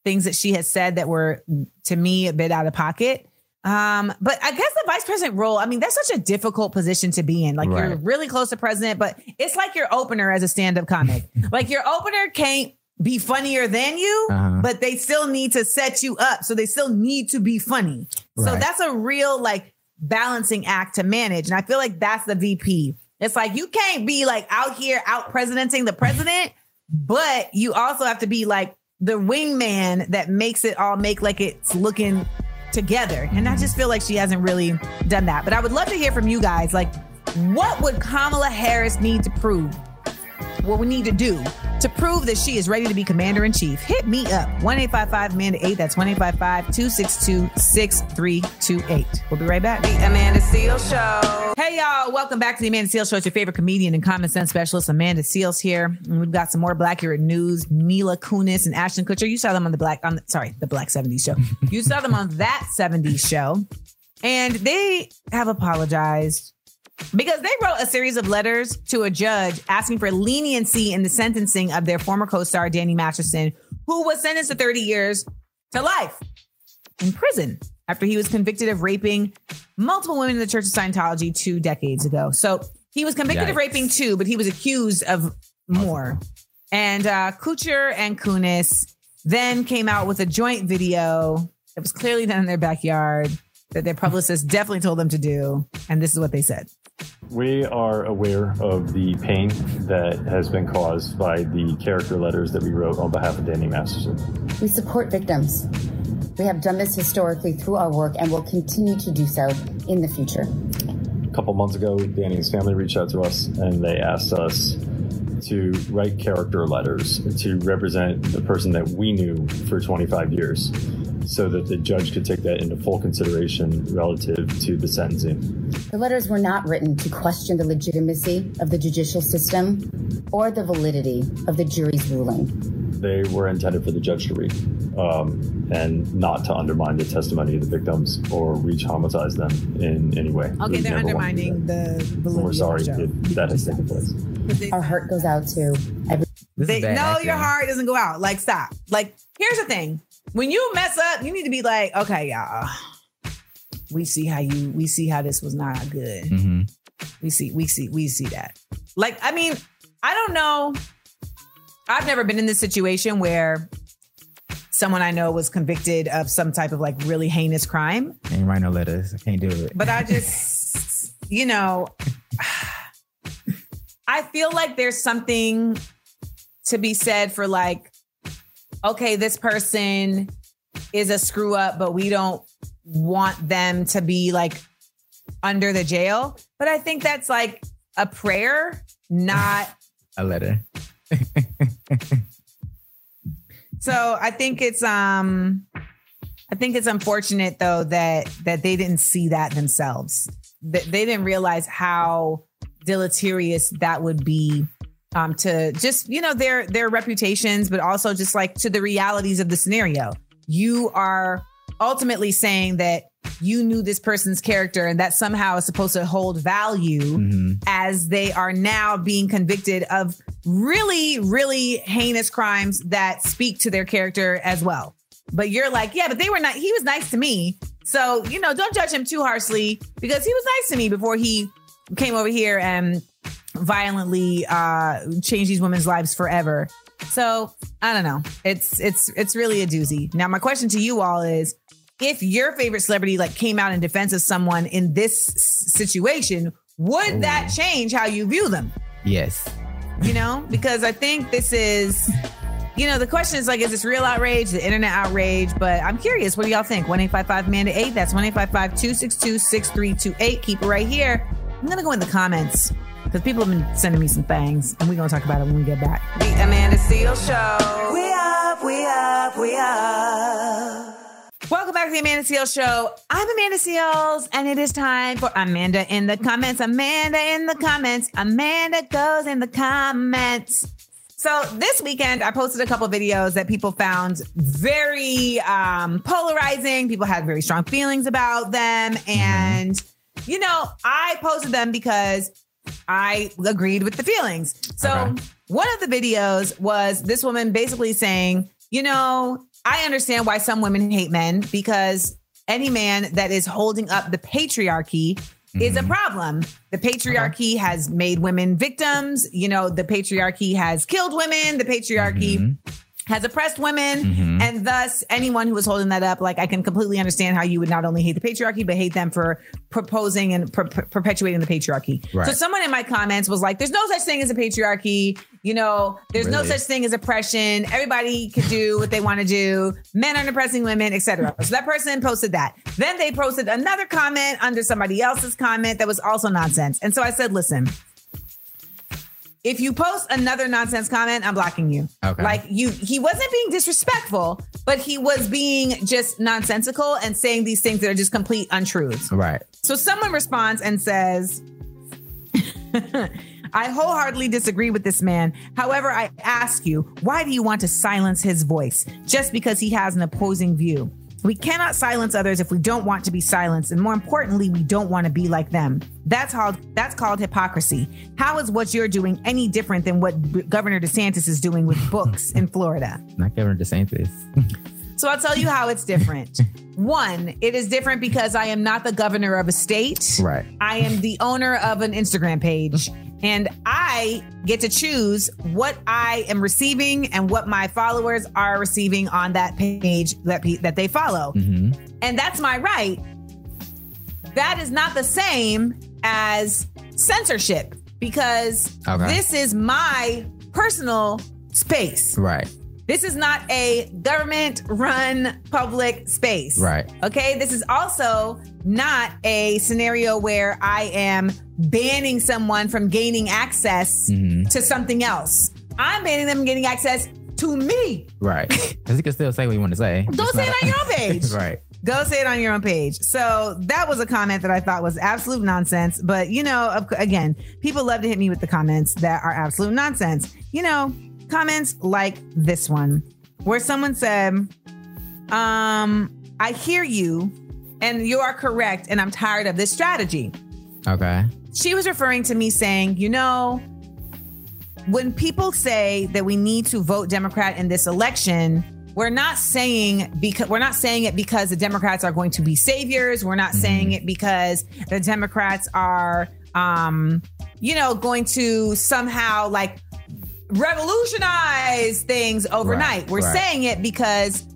things that she has said that were to me a bit out of pocket. Um, but I guess the vice president role, I mean, that's such a difficult position to be in. Like you're really close to president, but it's like your opener as a stand-up comic. like your opener can't be funnier than you, Uh-huh. but they still need to set you up. So they still need to be funny. So that's a real like balancing act to manage. And I feel like that's the VP. It's like you can't be like out here out presidenting the president, but you also have to be like the wingman that makes it all make like it's looking together. And I just feel like she hasn't really done that. But I would love to hear from you guys. Like, what would Kamala Harris need to prove? What we need to do to prove that she is ready to be commander in chief? Hit me up 1 855 Amanda 8. That's 1 855 262 6328. We'll be right back. The Amanda Seales Show. Hey, y'all. Welcome back to the Amanda Seales Show. It's your favorite comedian and common sense specialist, Amanda Seales here. And we've got some more Blackurate news. Mila Kunis and Ashton Kutcher. You saw them on the Black, on the, sorry, the Black 70s show. You saw them on that 70s show. And they have apologized because they wrote a series of letters to a judge asking for leniency in the sentencing of their former co-star Danny Masterson, who was sentenced to 30 years to life in prison after he was convicted of raping multiple women in the Church of Scientology two decades ago. So he was convicted of raping two, but he was accused of more. And uh, Kutcher and Kunis then came out with a joint video that was clearly done in their backyard that their publicist definitely told them to do. And this is what they said. We are aware of the pain that has been caused by the character letters that we wrote on behalf of Danny Masterson. We support victims. We have done this historically through our work and will continue to do so in the future. A couple months ago, Danny's family reached out to us and they asked us to write character letters to represent the person that we knew for 25 years so that the judge could take that into full consideration relative to the sentencing. The letters were not written to question the legitimacy of the judicial system or the validity of the jury's ruling. They were intended for the judge to read um, and not to undermine the testimony of the victims or reach homicize them in any way. Okay, We they're never wanted to do undermining the that. validity We're sorry of the if that has taken place. Our heart goes out to every. They, no, your heart doesn't go out. Like, stop. Like, here's the thing: when you mess up, you need to be like, okay, y'all. We see how you. We see how this was not good. Mm-hmm. We see. We see. We see that. Like, I mean, I don't know. I've never been in this situation where someone I know was convicted of some type of like really heinous crime. I ain't write no letters. I can't do it. But I just, you know, I feel like there's something to be said for like, okay, this person is a screw up, but we don't want them to be like under the jail. But I think that's like a prayer, not. a letter. So I think it's um I think it's unfortunate though that that they didn't see that themselves. That they didn't realize how deleterious that would be um to just you know their their reputations but also just like to the realities of the scenario. You are ultimately saying that you knew this person's character and that somehow is supposed to hold value Mm-hmm. as they are now being convicted of really, really heinous crimes that speak to their character as well. But you're like, yeah, but they were not, he was nice to me. So, you know, don't judge him too harshly because he was nice to me before he came over here and violently uh changed these women's lives forever. So I don't know. It's it's it's really a doozy. Now my question to you all is if your favorite celebrity like came out in defense of someone in this situation, would that change how you view them? Yes. You know, because I think this is, you know, the question is like, is this real outrage, the internet outrage? But I'm curious, what do y'all think? 1 855 Amanda 8. That's 1 855 262 6328. Keep it right here. I'm going to go in the comments because people have been sending me some things and we're going to talk about it when we get back. The Amanda Seales Show. We up, we up, we up. Welcome back to the Amanda Seales Show. I'm Amanda Seales, and it is time for Amanda in the comments. Amanda in the comments. Amanda goes in the comments. So this weekend, I posted a couple videos that people found very um, polarizing. People had very strong feelings about them, and you know, I posted them because I agreed with the feelings. So Okay. one of the videos was this woman basically saying, you know, I understand why some women hate men because any man that is holding up the patriarchy is a mm-hmm. problem. The patriarchy has made women victims. You know, the patriarchy has killed women. The patriarchy mm-hmm. Has oppressed women. Mhm. And thus, anyone who is holding that up, like, I can completely understand how you would not only hate the patriarchy, but hate them for proposing and per- per- perpetuating the patriarchy. Right. So, someone in my comments was like, there's no such thing as a patriarchy. You know, there's no such thing as oppression. Everybody can do what they want to do. Men aren't oppressing women, etc. So that person posted that. Then they posted another comment under somebody else's comment that was also nonsense. And so I said, listen, if you post another nonsense comment, I'm blocking you. Okay. Like you, he wasn't being disrespectful, but he was being just nonsensical and saying these things that are just complete untruths. Right. So someone responds and says, I wholeheartedly disagree with this man. However, I ask you, why do you want to silence his voice just because he has an opposing view? We cannot silence others if we don't want to be silenced, and more importantly, we don't want to be like them. That's called that's called hypocrisy. How is what you're doing any different than what Governor DeSantis is doing with books in Florida? Not Governor DeSantis. So I'll tell you how it's different. One, it is different because I am not the governor of a state. Right. I am the owner of an Instagram page and I get to choose what I am receiving and what my followers are receiving on that page that pe- that they follow. Mm-hmm. And that's my right. That is not the same as censorship because Okay. this is my personal space. Right. This is not a government run public space. Right. Okay. This is also not a scenario where I am banning someone from gaining access Mhm. to something else. I'm banning them from getting access to me. Right. Because you can still say what you want to say. Go say it on your own page. right. Go say it on your own page. So that was a comment that I thought was absolute nonsense. But you know, again, people love to hit me with the comments that are absolute nonsense. You know, comments like this one, where someone said, um, I hear you and you are correct, and I'm tired of this strategy. Okay. She was referring to me saying, you know, when people say that we need to vote Democrat in this election, we're not saying because we're not saying it because the Democrats are going to be saviors. We're not saying it because the Democrats are um, you know, going to somehow like revolutionize things overnight. Right, we're right. saying it because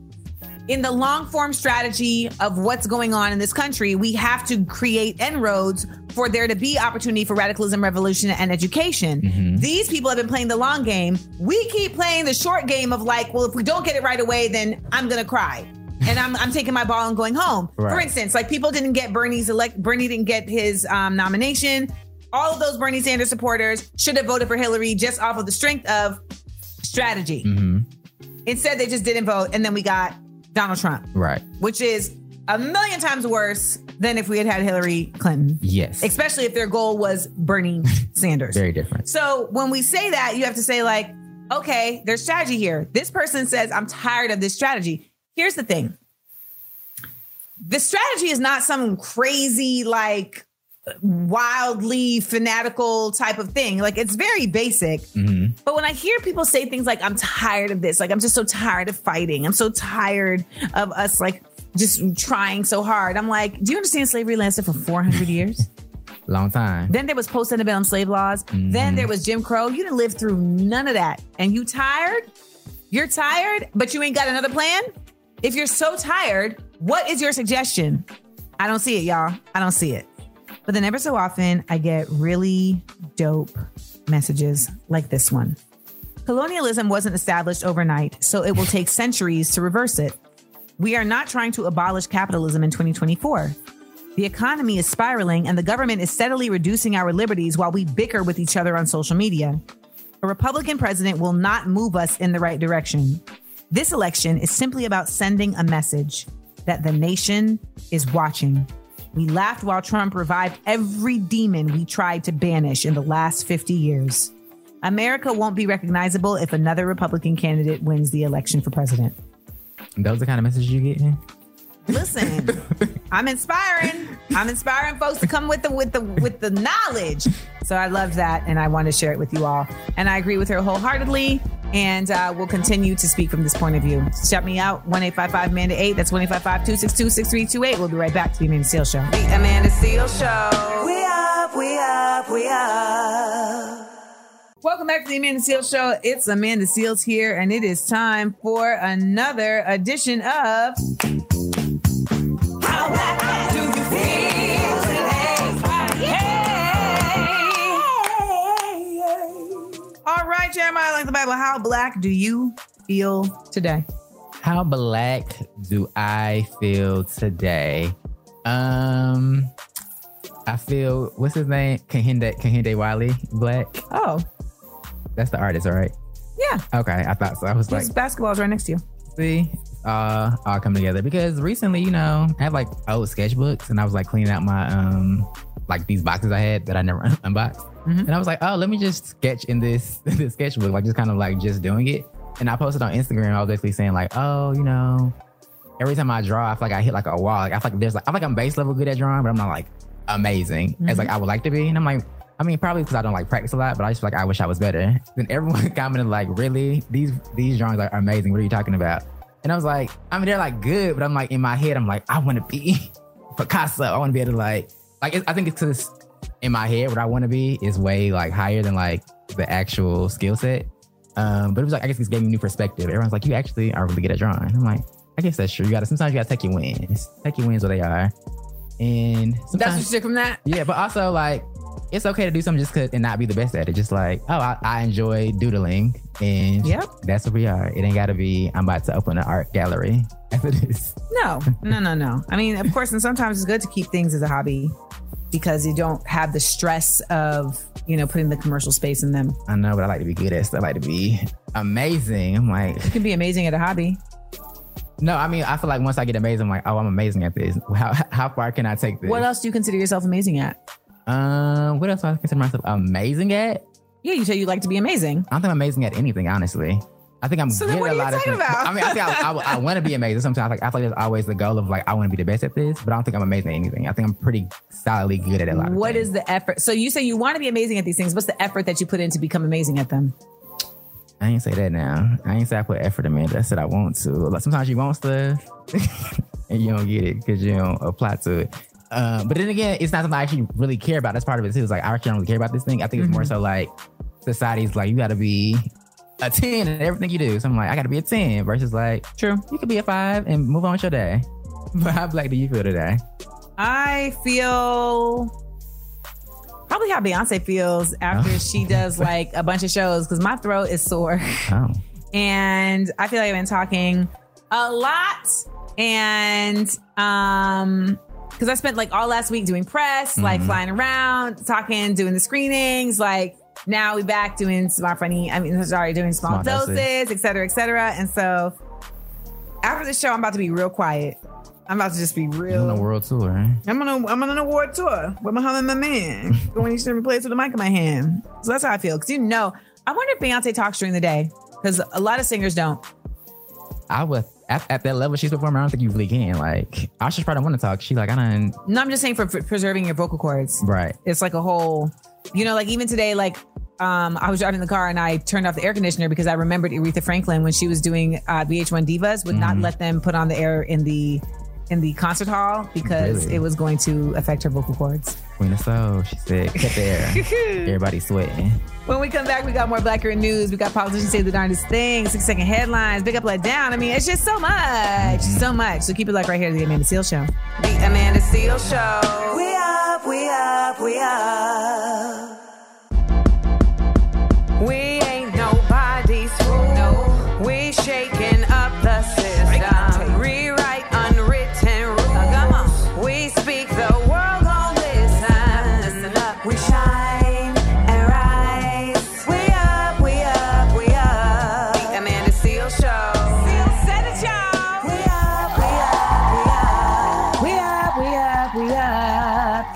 in the long form strategy of what's going on in this country, we have to create inroads for there to be opportunity for radicalism, revolution, and education. Mhm. These people have been playing the long game. We keep playing the short game of like, well, if we don't get it right away, then I'm gonna cry. And I'm, I'm taking my ball and going home. For instance, like people didn't get Bernie's elect Bernie didn't get his um, nomination. All of those Bernie Sanders supporters should have voted for Hillary just off of the strength of strategy. Mm-hmm. Instead, they just didn't vote, and then we got Donald Trump, Right. which is a million times worse than if we had had Hillary Clinton. Yes. Especially if their goal was Bernie Sanders. Very different. So when we say that, you have to say, like, okay, there's strategy here. This person says, I'm tired of this strategy. Here's the thing the strategy is not some crazy, like, wildly fanatical type of thing. Like, it's very basic. Mm-hmm. But when I hear people say things like, I'm tired of this, like, I'm just so tired of fighting, I'm so tired of us, like, just trying so hard. I'm like, do you understand slavery lasted for 400 years? Long time. Then there was post antebellum slave laws. Then there mm-hmm. was Jim Crow. You didn't live through none of that. And you tired? You're tired, but you ain't got another plan? If you're so tired, what is your suggestion? I don't see it, y'all. I don't see it. But then ever so often, I get really dope messages like this one. Colonialism wasn't established overnight, so it will take centuries to reverse it. We are not trying to abolish capitalism in 2024. The economy is spiraling and the government is steadily reducing our liberties while we bicker with each other on social media. A Republican president will not move us in the right direction. This election is simply about sending a message that the nation is watching. We laughed while Trump revived every demon we tried to banish in the last 50 years. America won't be recognizable if another Republican candidate wins the election for president. Those was the kind of message you get. Listen, I'm inspiring. I'm inspiring folks to come with the with the with the knowledge. So I love that, and I want to share it with you all. And I agree with her wholeheartedly. And uh, we'll continue to speak from this point of view. Shut me out. One eight five five Amanda eight. That's one eight five five two six two six three two eight. We'll be right back to the Amanda Seales Show. The Amanda Seales Show. We up, we up, we up. Welcome back to the Amanda Seales Show. It's Amanda Seales here, and it is time for another edition of. How black do you feel All right, Jeremiah, like the Bible, how black do you feel today? How black do I feel today? Um, I feel what's his name? Kehinde Kehinde Wiley Black. Oh, that's the artist, all right? Yeah. Okay, I thought so. I was like, His basketball's right next to you. see, uh, all come together because recently, you know, I have like old sketchbooks and I was like cleaning out my um like these boxes I had that I never unboxed. And I was like, oh, let me just sketch in this this sketchbook, like just kind of like just doing it. And I posted on Instagram. I was basically saying like, oh, you know, every time I draw, I feel like I hit like a wall. Like I feel like there's like I feel like I'm base level good at drawing, but I'm not like amazing as like I would like to be. And I'm like, I mean, probably because I don't like practice a lot, but I just feel like I wish I was better. Then everyone commented like, really, these these drawings are amazing. What are you talking about? And I was like, I mean, they're like good, but I'm like in my head, I'm like, I want to be Picasso. I want to be able to like, like it, I think it's because in my head, what I want to be is way like higher than like the actual skill set. Um, but it was like I guess this gave me new perspective. Everyone's like, you actually are really good at drawing. I'm like, I guess that's true. You gotta sometimes you gotta take your wins. Take your wins where they are. And That's what you took from that? yeah, but also like it's okay to do something just cause and not be the best at it. Just like, oh, I, I enjoy doodling and Yep. that's what we are. It ain't gotta be I'm about to open an art gallery after this. No, no, no, no. I mean, of course, and sometimes it's good to keep things as a hobby because you don't have the stress of, you know, putting the commercial space in them. I know, but I like to be good at stuff. I like to be amazing. I'm like You can be amazing at a hobby. No, I mean I feel like once I get amazing, I'm like, oh, I'm amazing at this. How how far can I take this? What else do you consider yourself amazing at? Um, what else do I consider myself amazing at? Yeah, you say you like to be amazing. I don't think I'm amazing at anything, honestly. I think I'm So good at a lot of things. about? I mean, I think I, I, want to be amazing. Sometimes like I feel like there's always the goal of like I want to be the best at this, but I don't think I'm amazing at anything. I think I'm pretty solidly good at a lot. Of What is the effort? So you say you want to be amazing at these things. What's the effort that you put in to become amazing at them? I ain't say that now. I ain't say I put effort in it. I said I want to. Like sometimes you want stuff and you don't get it because you don't apply to it. Uh, but then again, it's not something I actually really care about. That's part of it too. It's like I actually don't really care about this thing. I think it's more Mm-hmm. so like society's like you got to be a ten in everything you do. So I'm like I got to be a ten versus like true. You could be a five and move on with your day. But how black do you feel today? I feel probably how Beyonce feels after Oh. she does like a bunch of shows because my throat is sore. Oh, and I feel like I've been talking a lot. And um because I spent like all last week doing press, like Mhm. flying around, talking, doing the screenings, like now we back doing small funny, I mean sorry, doing small, Small doses. doses, et cetera, et cetera. And so after the show, I'm about to be real quiet. I'm about to just be you're real. on a world tour. Right? I'm on a I'm on an award tour with Muhammad my man. Going each every place with a mic in my hand. So that's how I feel. Cause you know, I wonder if Beyonce talks during the day. Because a lot of singers don't. I would at, at that level she's performing. I don't think you really can. Like I should probably want to talk. She like I don't. No, I'm just saying for, preserving your vocal cords. Right. It's like a whole, you know, like even today, like um, I was driving the car and I turned off the air conditioner because I remembered Aretha Franklin when she was doing uh, VH1 Divas would not Mhm. let them put on the air in the in the concert hall because Really? it was going to affect her vocal cords. Queen of Soul. She said, "Cut the air." Everybody sweating. When we come back, we got more Black Girl News. We got politicians say the darndest things, six second headlines, big up, let down. I mean, it's just so much, mm-hmm. so much. So keep it like right here to the Amanda Seales Show. The Amanda Seales Show. We up, we up, we up.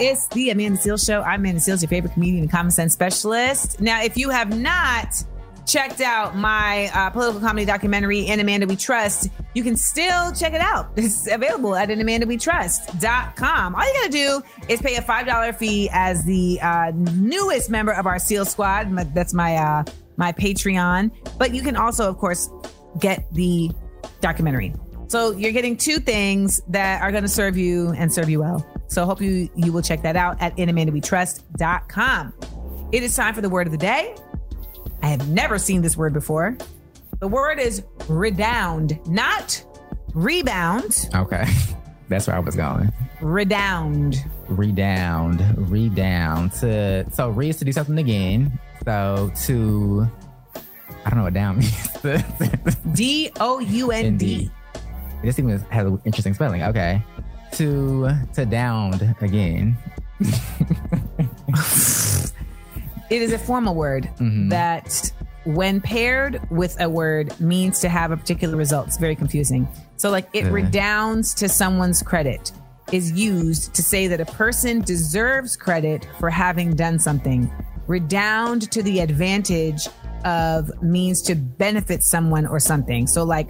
It's the Amanda Seales Show. I'm Amanda Seales, your favorite comedian and common sense specialist. Now, if you have not checked out my uh, political comedy documentary, In Amanda We Trust, you can still check it out. It's available at inamandawetrust.com. All you got to do is pay a $5 fee as the uh, newest member of our SEAL squad. That's my uh, my Patreon. But you can also, of course, get the documentary. So you're getting two things that are going to serve you and serve you well. So I hope you you will check that out at inamandawetrust.com. It is time for the word of the day. I have never seen this word before. The word is redound, not rebound. Okay. That's where I was going. Redound. Redound. Redound. To so re is to do something again. So to I don't know what down means. D O U N D. This even has an interesting spelling. Okay. To to downed again. It is a formal word Mhm. that, when paired with a word, means to have a particular result. It's very confusing. So, like, it Yeah. redounds to someone's credit is used to say that a person deserves credit for having done something. Redound to the advantage of means to benefit someone or something. So, like,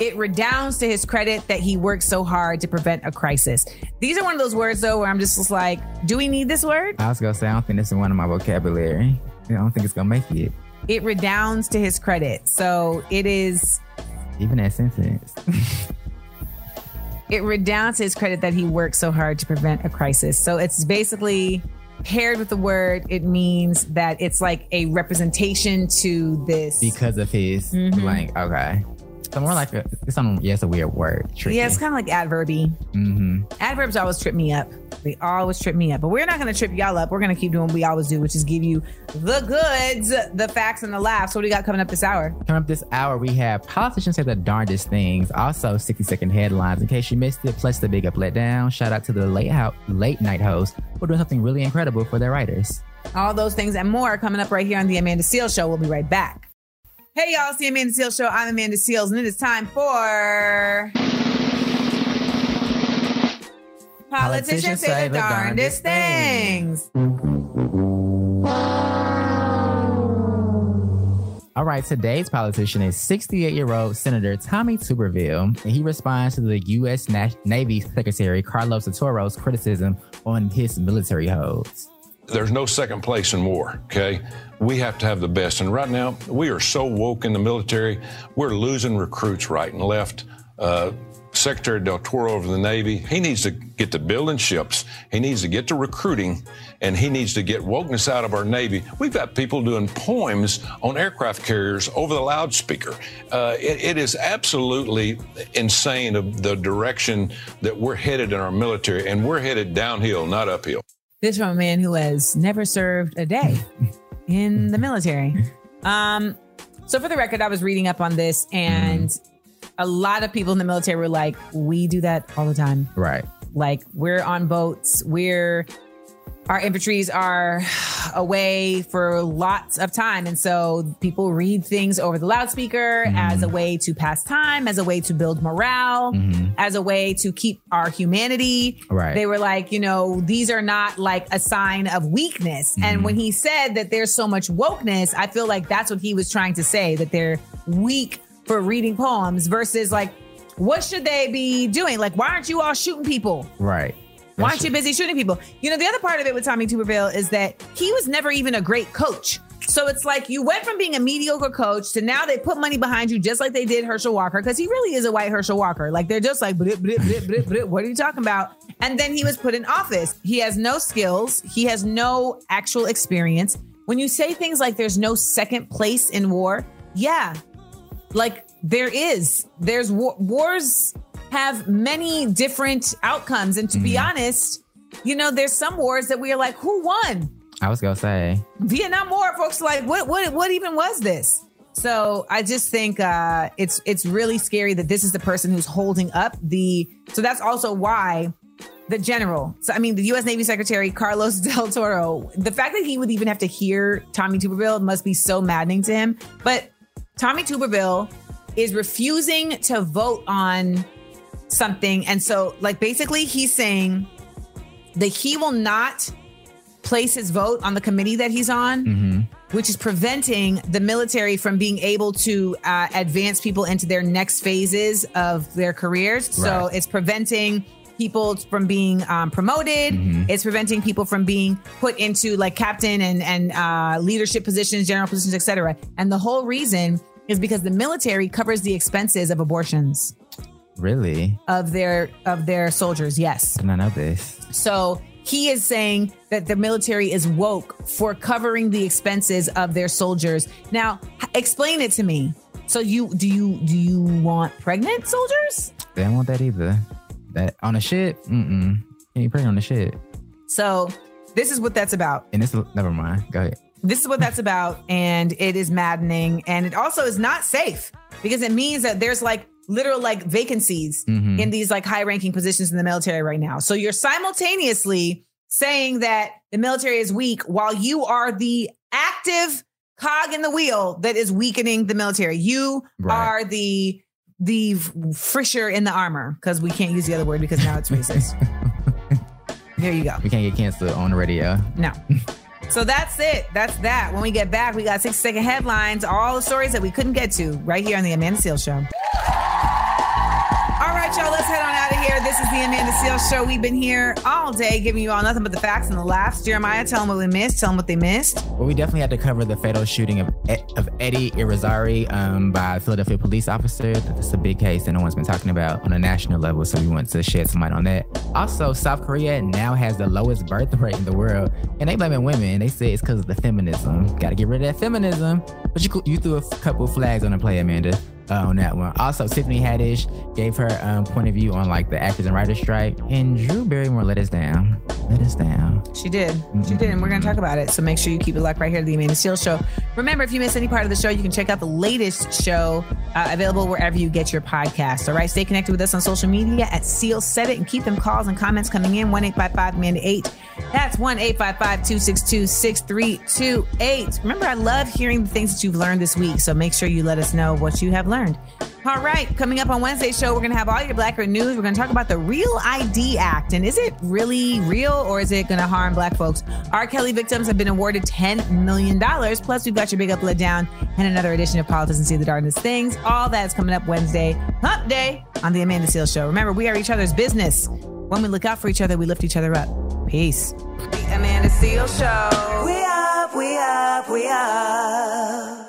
it redounds to his credit that he worked so hard to prevent a crisis. These are one of those words, though, where I'm just, just like, do we need this word? I was gonna say I don't think this is one of my vocabulary. I don't think it's gonna make it. it redounds to his credit. So it is Even that sentence. it redounds to his credit that he worked so hard to prevent a crisis. So it's basically paired with the word, it means that it's like a representation to this. because of his Mhm. like okay. So more like a it's some yeah, it's a weird word. Tricky. Yeah, it's kind of like adverby. hmm Adverbs always trip me up. They always trip me up. But we're not going to trip y'all up. We're going to keep doing what we always do, which is give you the goods, the facts, and the laughs. What do we got coming up this hour? Coming up this hour, we have politicians say the darndest things. Also, 60 second headlines. In case you missed it, plus the big up let down. Shout out to the late out late night host for doing something really incredible for their writers. All those things and more are coming up right here on the Amanda Seales Show. We'll be right back. Hey, y'all, it's the Amanda Seales Show. I'm Amanda Seales, and it is time for. Politicians say the darndest things. All right, today's politician is 68 year old Senator Tommy Tuberville, and he responds to the U.S. Na- Navy Secretary Carlos Del Toro's criticism on his military holds. There's no second place in war, okay? We have to have the best. And right now, we are so woke in the military, we're losing recruits right and left. Uh, Secretary Del Toro of the Navy, he needs to get to building ships, he needs to get to recruiting, and he needs to get wokeness out of our Navy. We've got people doing poems on aircraft carriers over the loudspeaker. Uh, it, it is absolutely insane of the direction that we're headed in our military, and we're headed downhill, not uphill. This from a man who has never served a day in the military. Um, so for the record, I was reading up on this, and a lot of people in the military were like, "We do that all the time. Right. Like we're on boats, we're our infantries are away for lots of time, and so people read things over the loudspeaker mm-hmm. as a way to pass time, as a way to build morale, mm-hmm. as a way to keep our humanity. Right. They were like, you know, these are not like a sign of weakness. And mm-hmm. when he said that there's so much wokeness, I feel like that's what he was trying to say that they're weak for reading poems versus like, what should they be doing? Like, why aren't you all shooting people? Right. Why aren't you busy shooting people? You know, the other part of it with Tommy Tuberville is that he was never even a great coach. So it's like you went from being a mediocre coach to now they put money behind you, just like they did Herschel Walker, because he really is a white Herschel Walker. Like they're just like, blip, blip, blip, what are you talking about? And then he was put in office. He has no skills, he has no actual experience. When you say things like there's no second place in war, yeah, like there is. There's war- wars have many different outcomes, and to be honest, you know, there's some wars that we are like, who won? I was gonna say Vietnam War, folks like, what what what even was this? So I just think uh, it's it's really scary that this is the person who's holding up the. So that's also why the general. So I mean, the U.S. Navy Secretary Carlos Del Toro. The fact that he would even have to hear Tommy Tuberville must be so maddening to him. But Tommy Tuberville is refusing to vote on something, and so like basically he's saying that he will not place his vote on the committee that he's on, Mm-hmm. which is preventing the military from being able to uh, advance people into their next phases of their careers. So it's preventing people from being um, promoted. Mm-hmm. It's preventing people from being put into like captain and and uh, leadership positions, general positions, etc. And the whole reason is because the military covers the expenses of abortions Really? of their of their soldiers. Yes. I did not know this. So he is saying that the military is woke for covering the expenses of their soldiers. Now, explain it to me. So you do you do you want pregnant soldiers? They don't want that either. That on a ship? Mm-mm. You pregnant on the ship? So this is what that's about. And it's never mind. Go ahead. This is what that's about, and it is maddening, and it also is not safe because it means that there's like literal like vacancies Mhm. in these like high ranking positions in the military right now. So you're simultaneously saying that the military is weak while you are the active cog in the wheel that is weakening the military. You Right. are the the frisher in the armor because we can't use the other word because now it's racist. there you go. We can't get canceled on the radio. No. So that's it. That's that. When we get back, we got 60 second headlines, all the stories that we couldn't get to right here on the Amanda Seales Show. All right, y'all, let's head on out of here. This is the Amanda Seales Show. We've been here all day giving you all nothing but the facts and the laughs. Jeremiah, tell them what we missed. Tell them what they missed. Well, we definitely had to cover the fatal shooting of of Eddie Irizarry um, by a Philadelphia police officer. That's a big case that no one's been talking about on a national level, so we want to shed some light on that. Also, South Korea now has the lowest birth rate in the world, and they blaming women. They say it's because of the feminism. Got to get rid of that feminism. But you you threw a couple flags on the play, Amanda. Uh, on that one. Also, Tiffany Haddish gave her um, point of view on like the actors and writers strike, and Drew Barrymore let us down. Let us down. She did. She did, and we're to talk about it. So make sure you keep it locked right here to the Amanda Seales Show. Remember, if you miss any part of the show, you can check out the latest show uh, available wherever you get your podcasts. All right, stay connected with us on social media at Seal Set It and keep them calls and comments coming in. 1 855 Amanda 8. That's 1 855 262 6328. Remember, I love hearing the things that you've learned this week. So make sure you let us know what you have learned. All right, coming up on Wednesday's show, we're going to have all your Blackurate news. We're going to talk about the Real ID Act. And is it really real or is it going to harm Black folks? R. Kelly victims have been awarded $10 million. Plus, we've got your Big Up, Let Down and another edition of Politics and See the Darkness Things. All that's coming up Wednesday, Hump Day, on The Amanda Seales Show. Remember, we are each other's business. When we look out for each other, we lift each other up. Peace. The Amanda Seales Show. We up, we up, we up.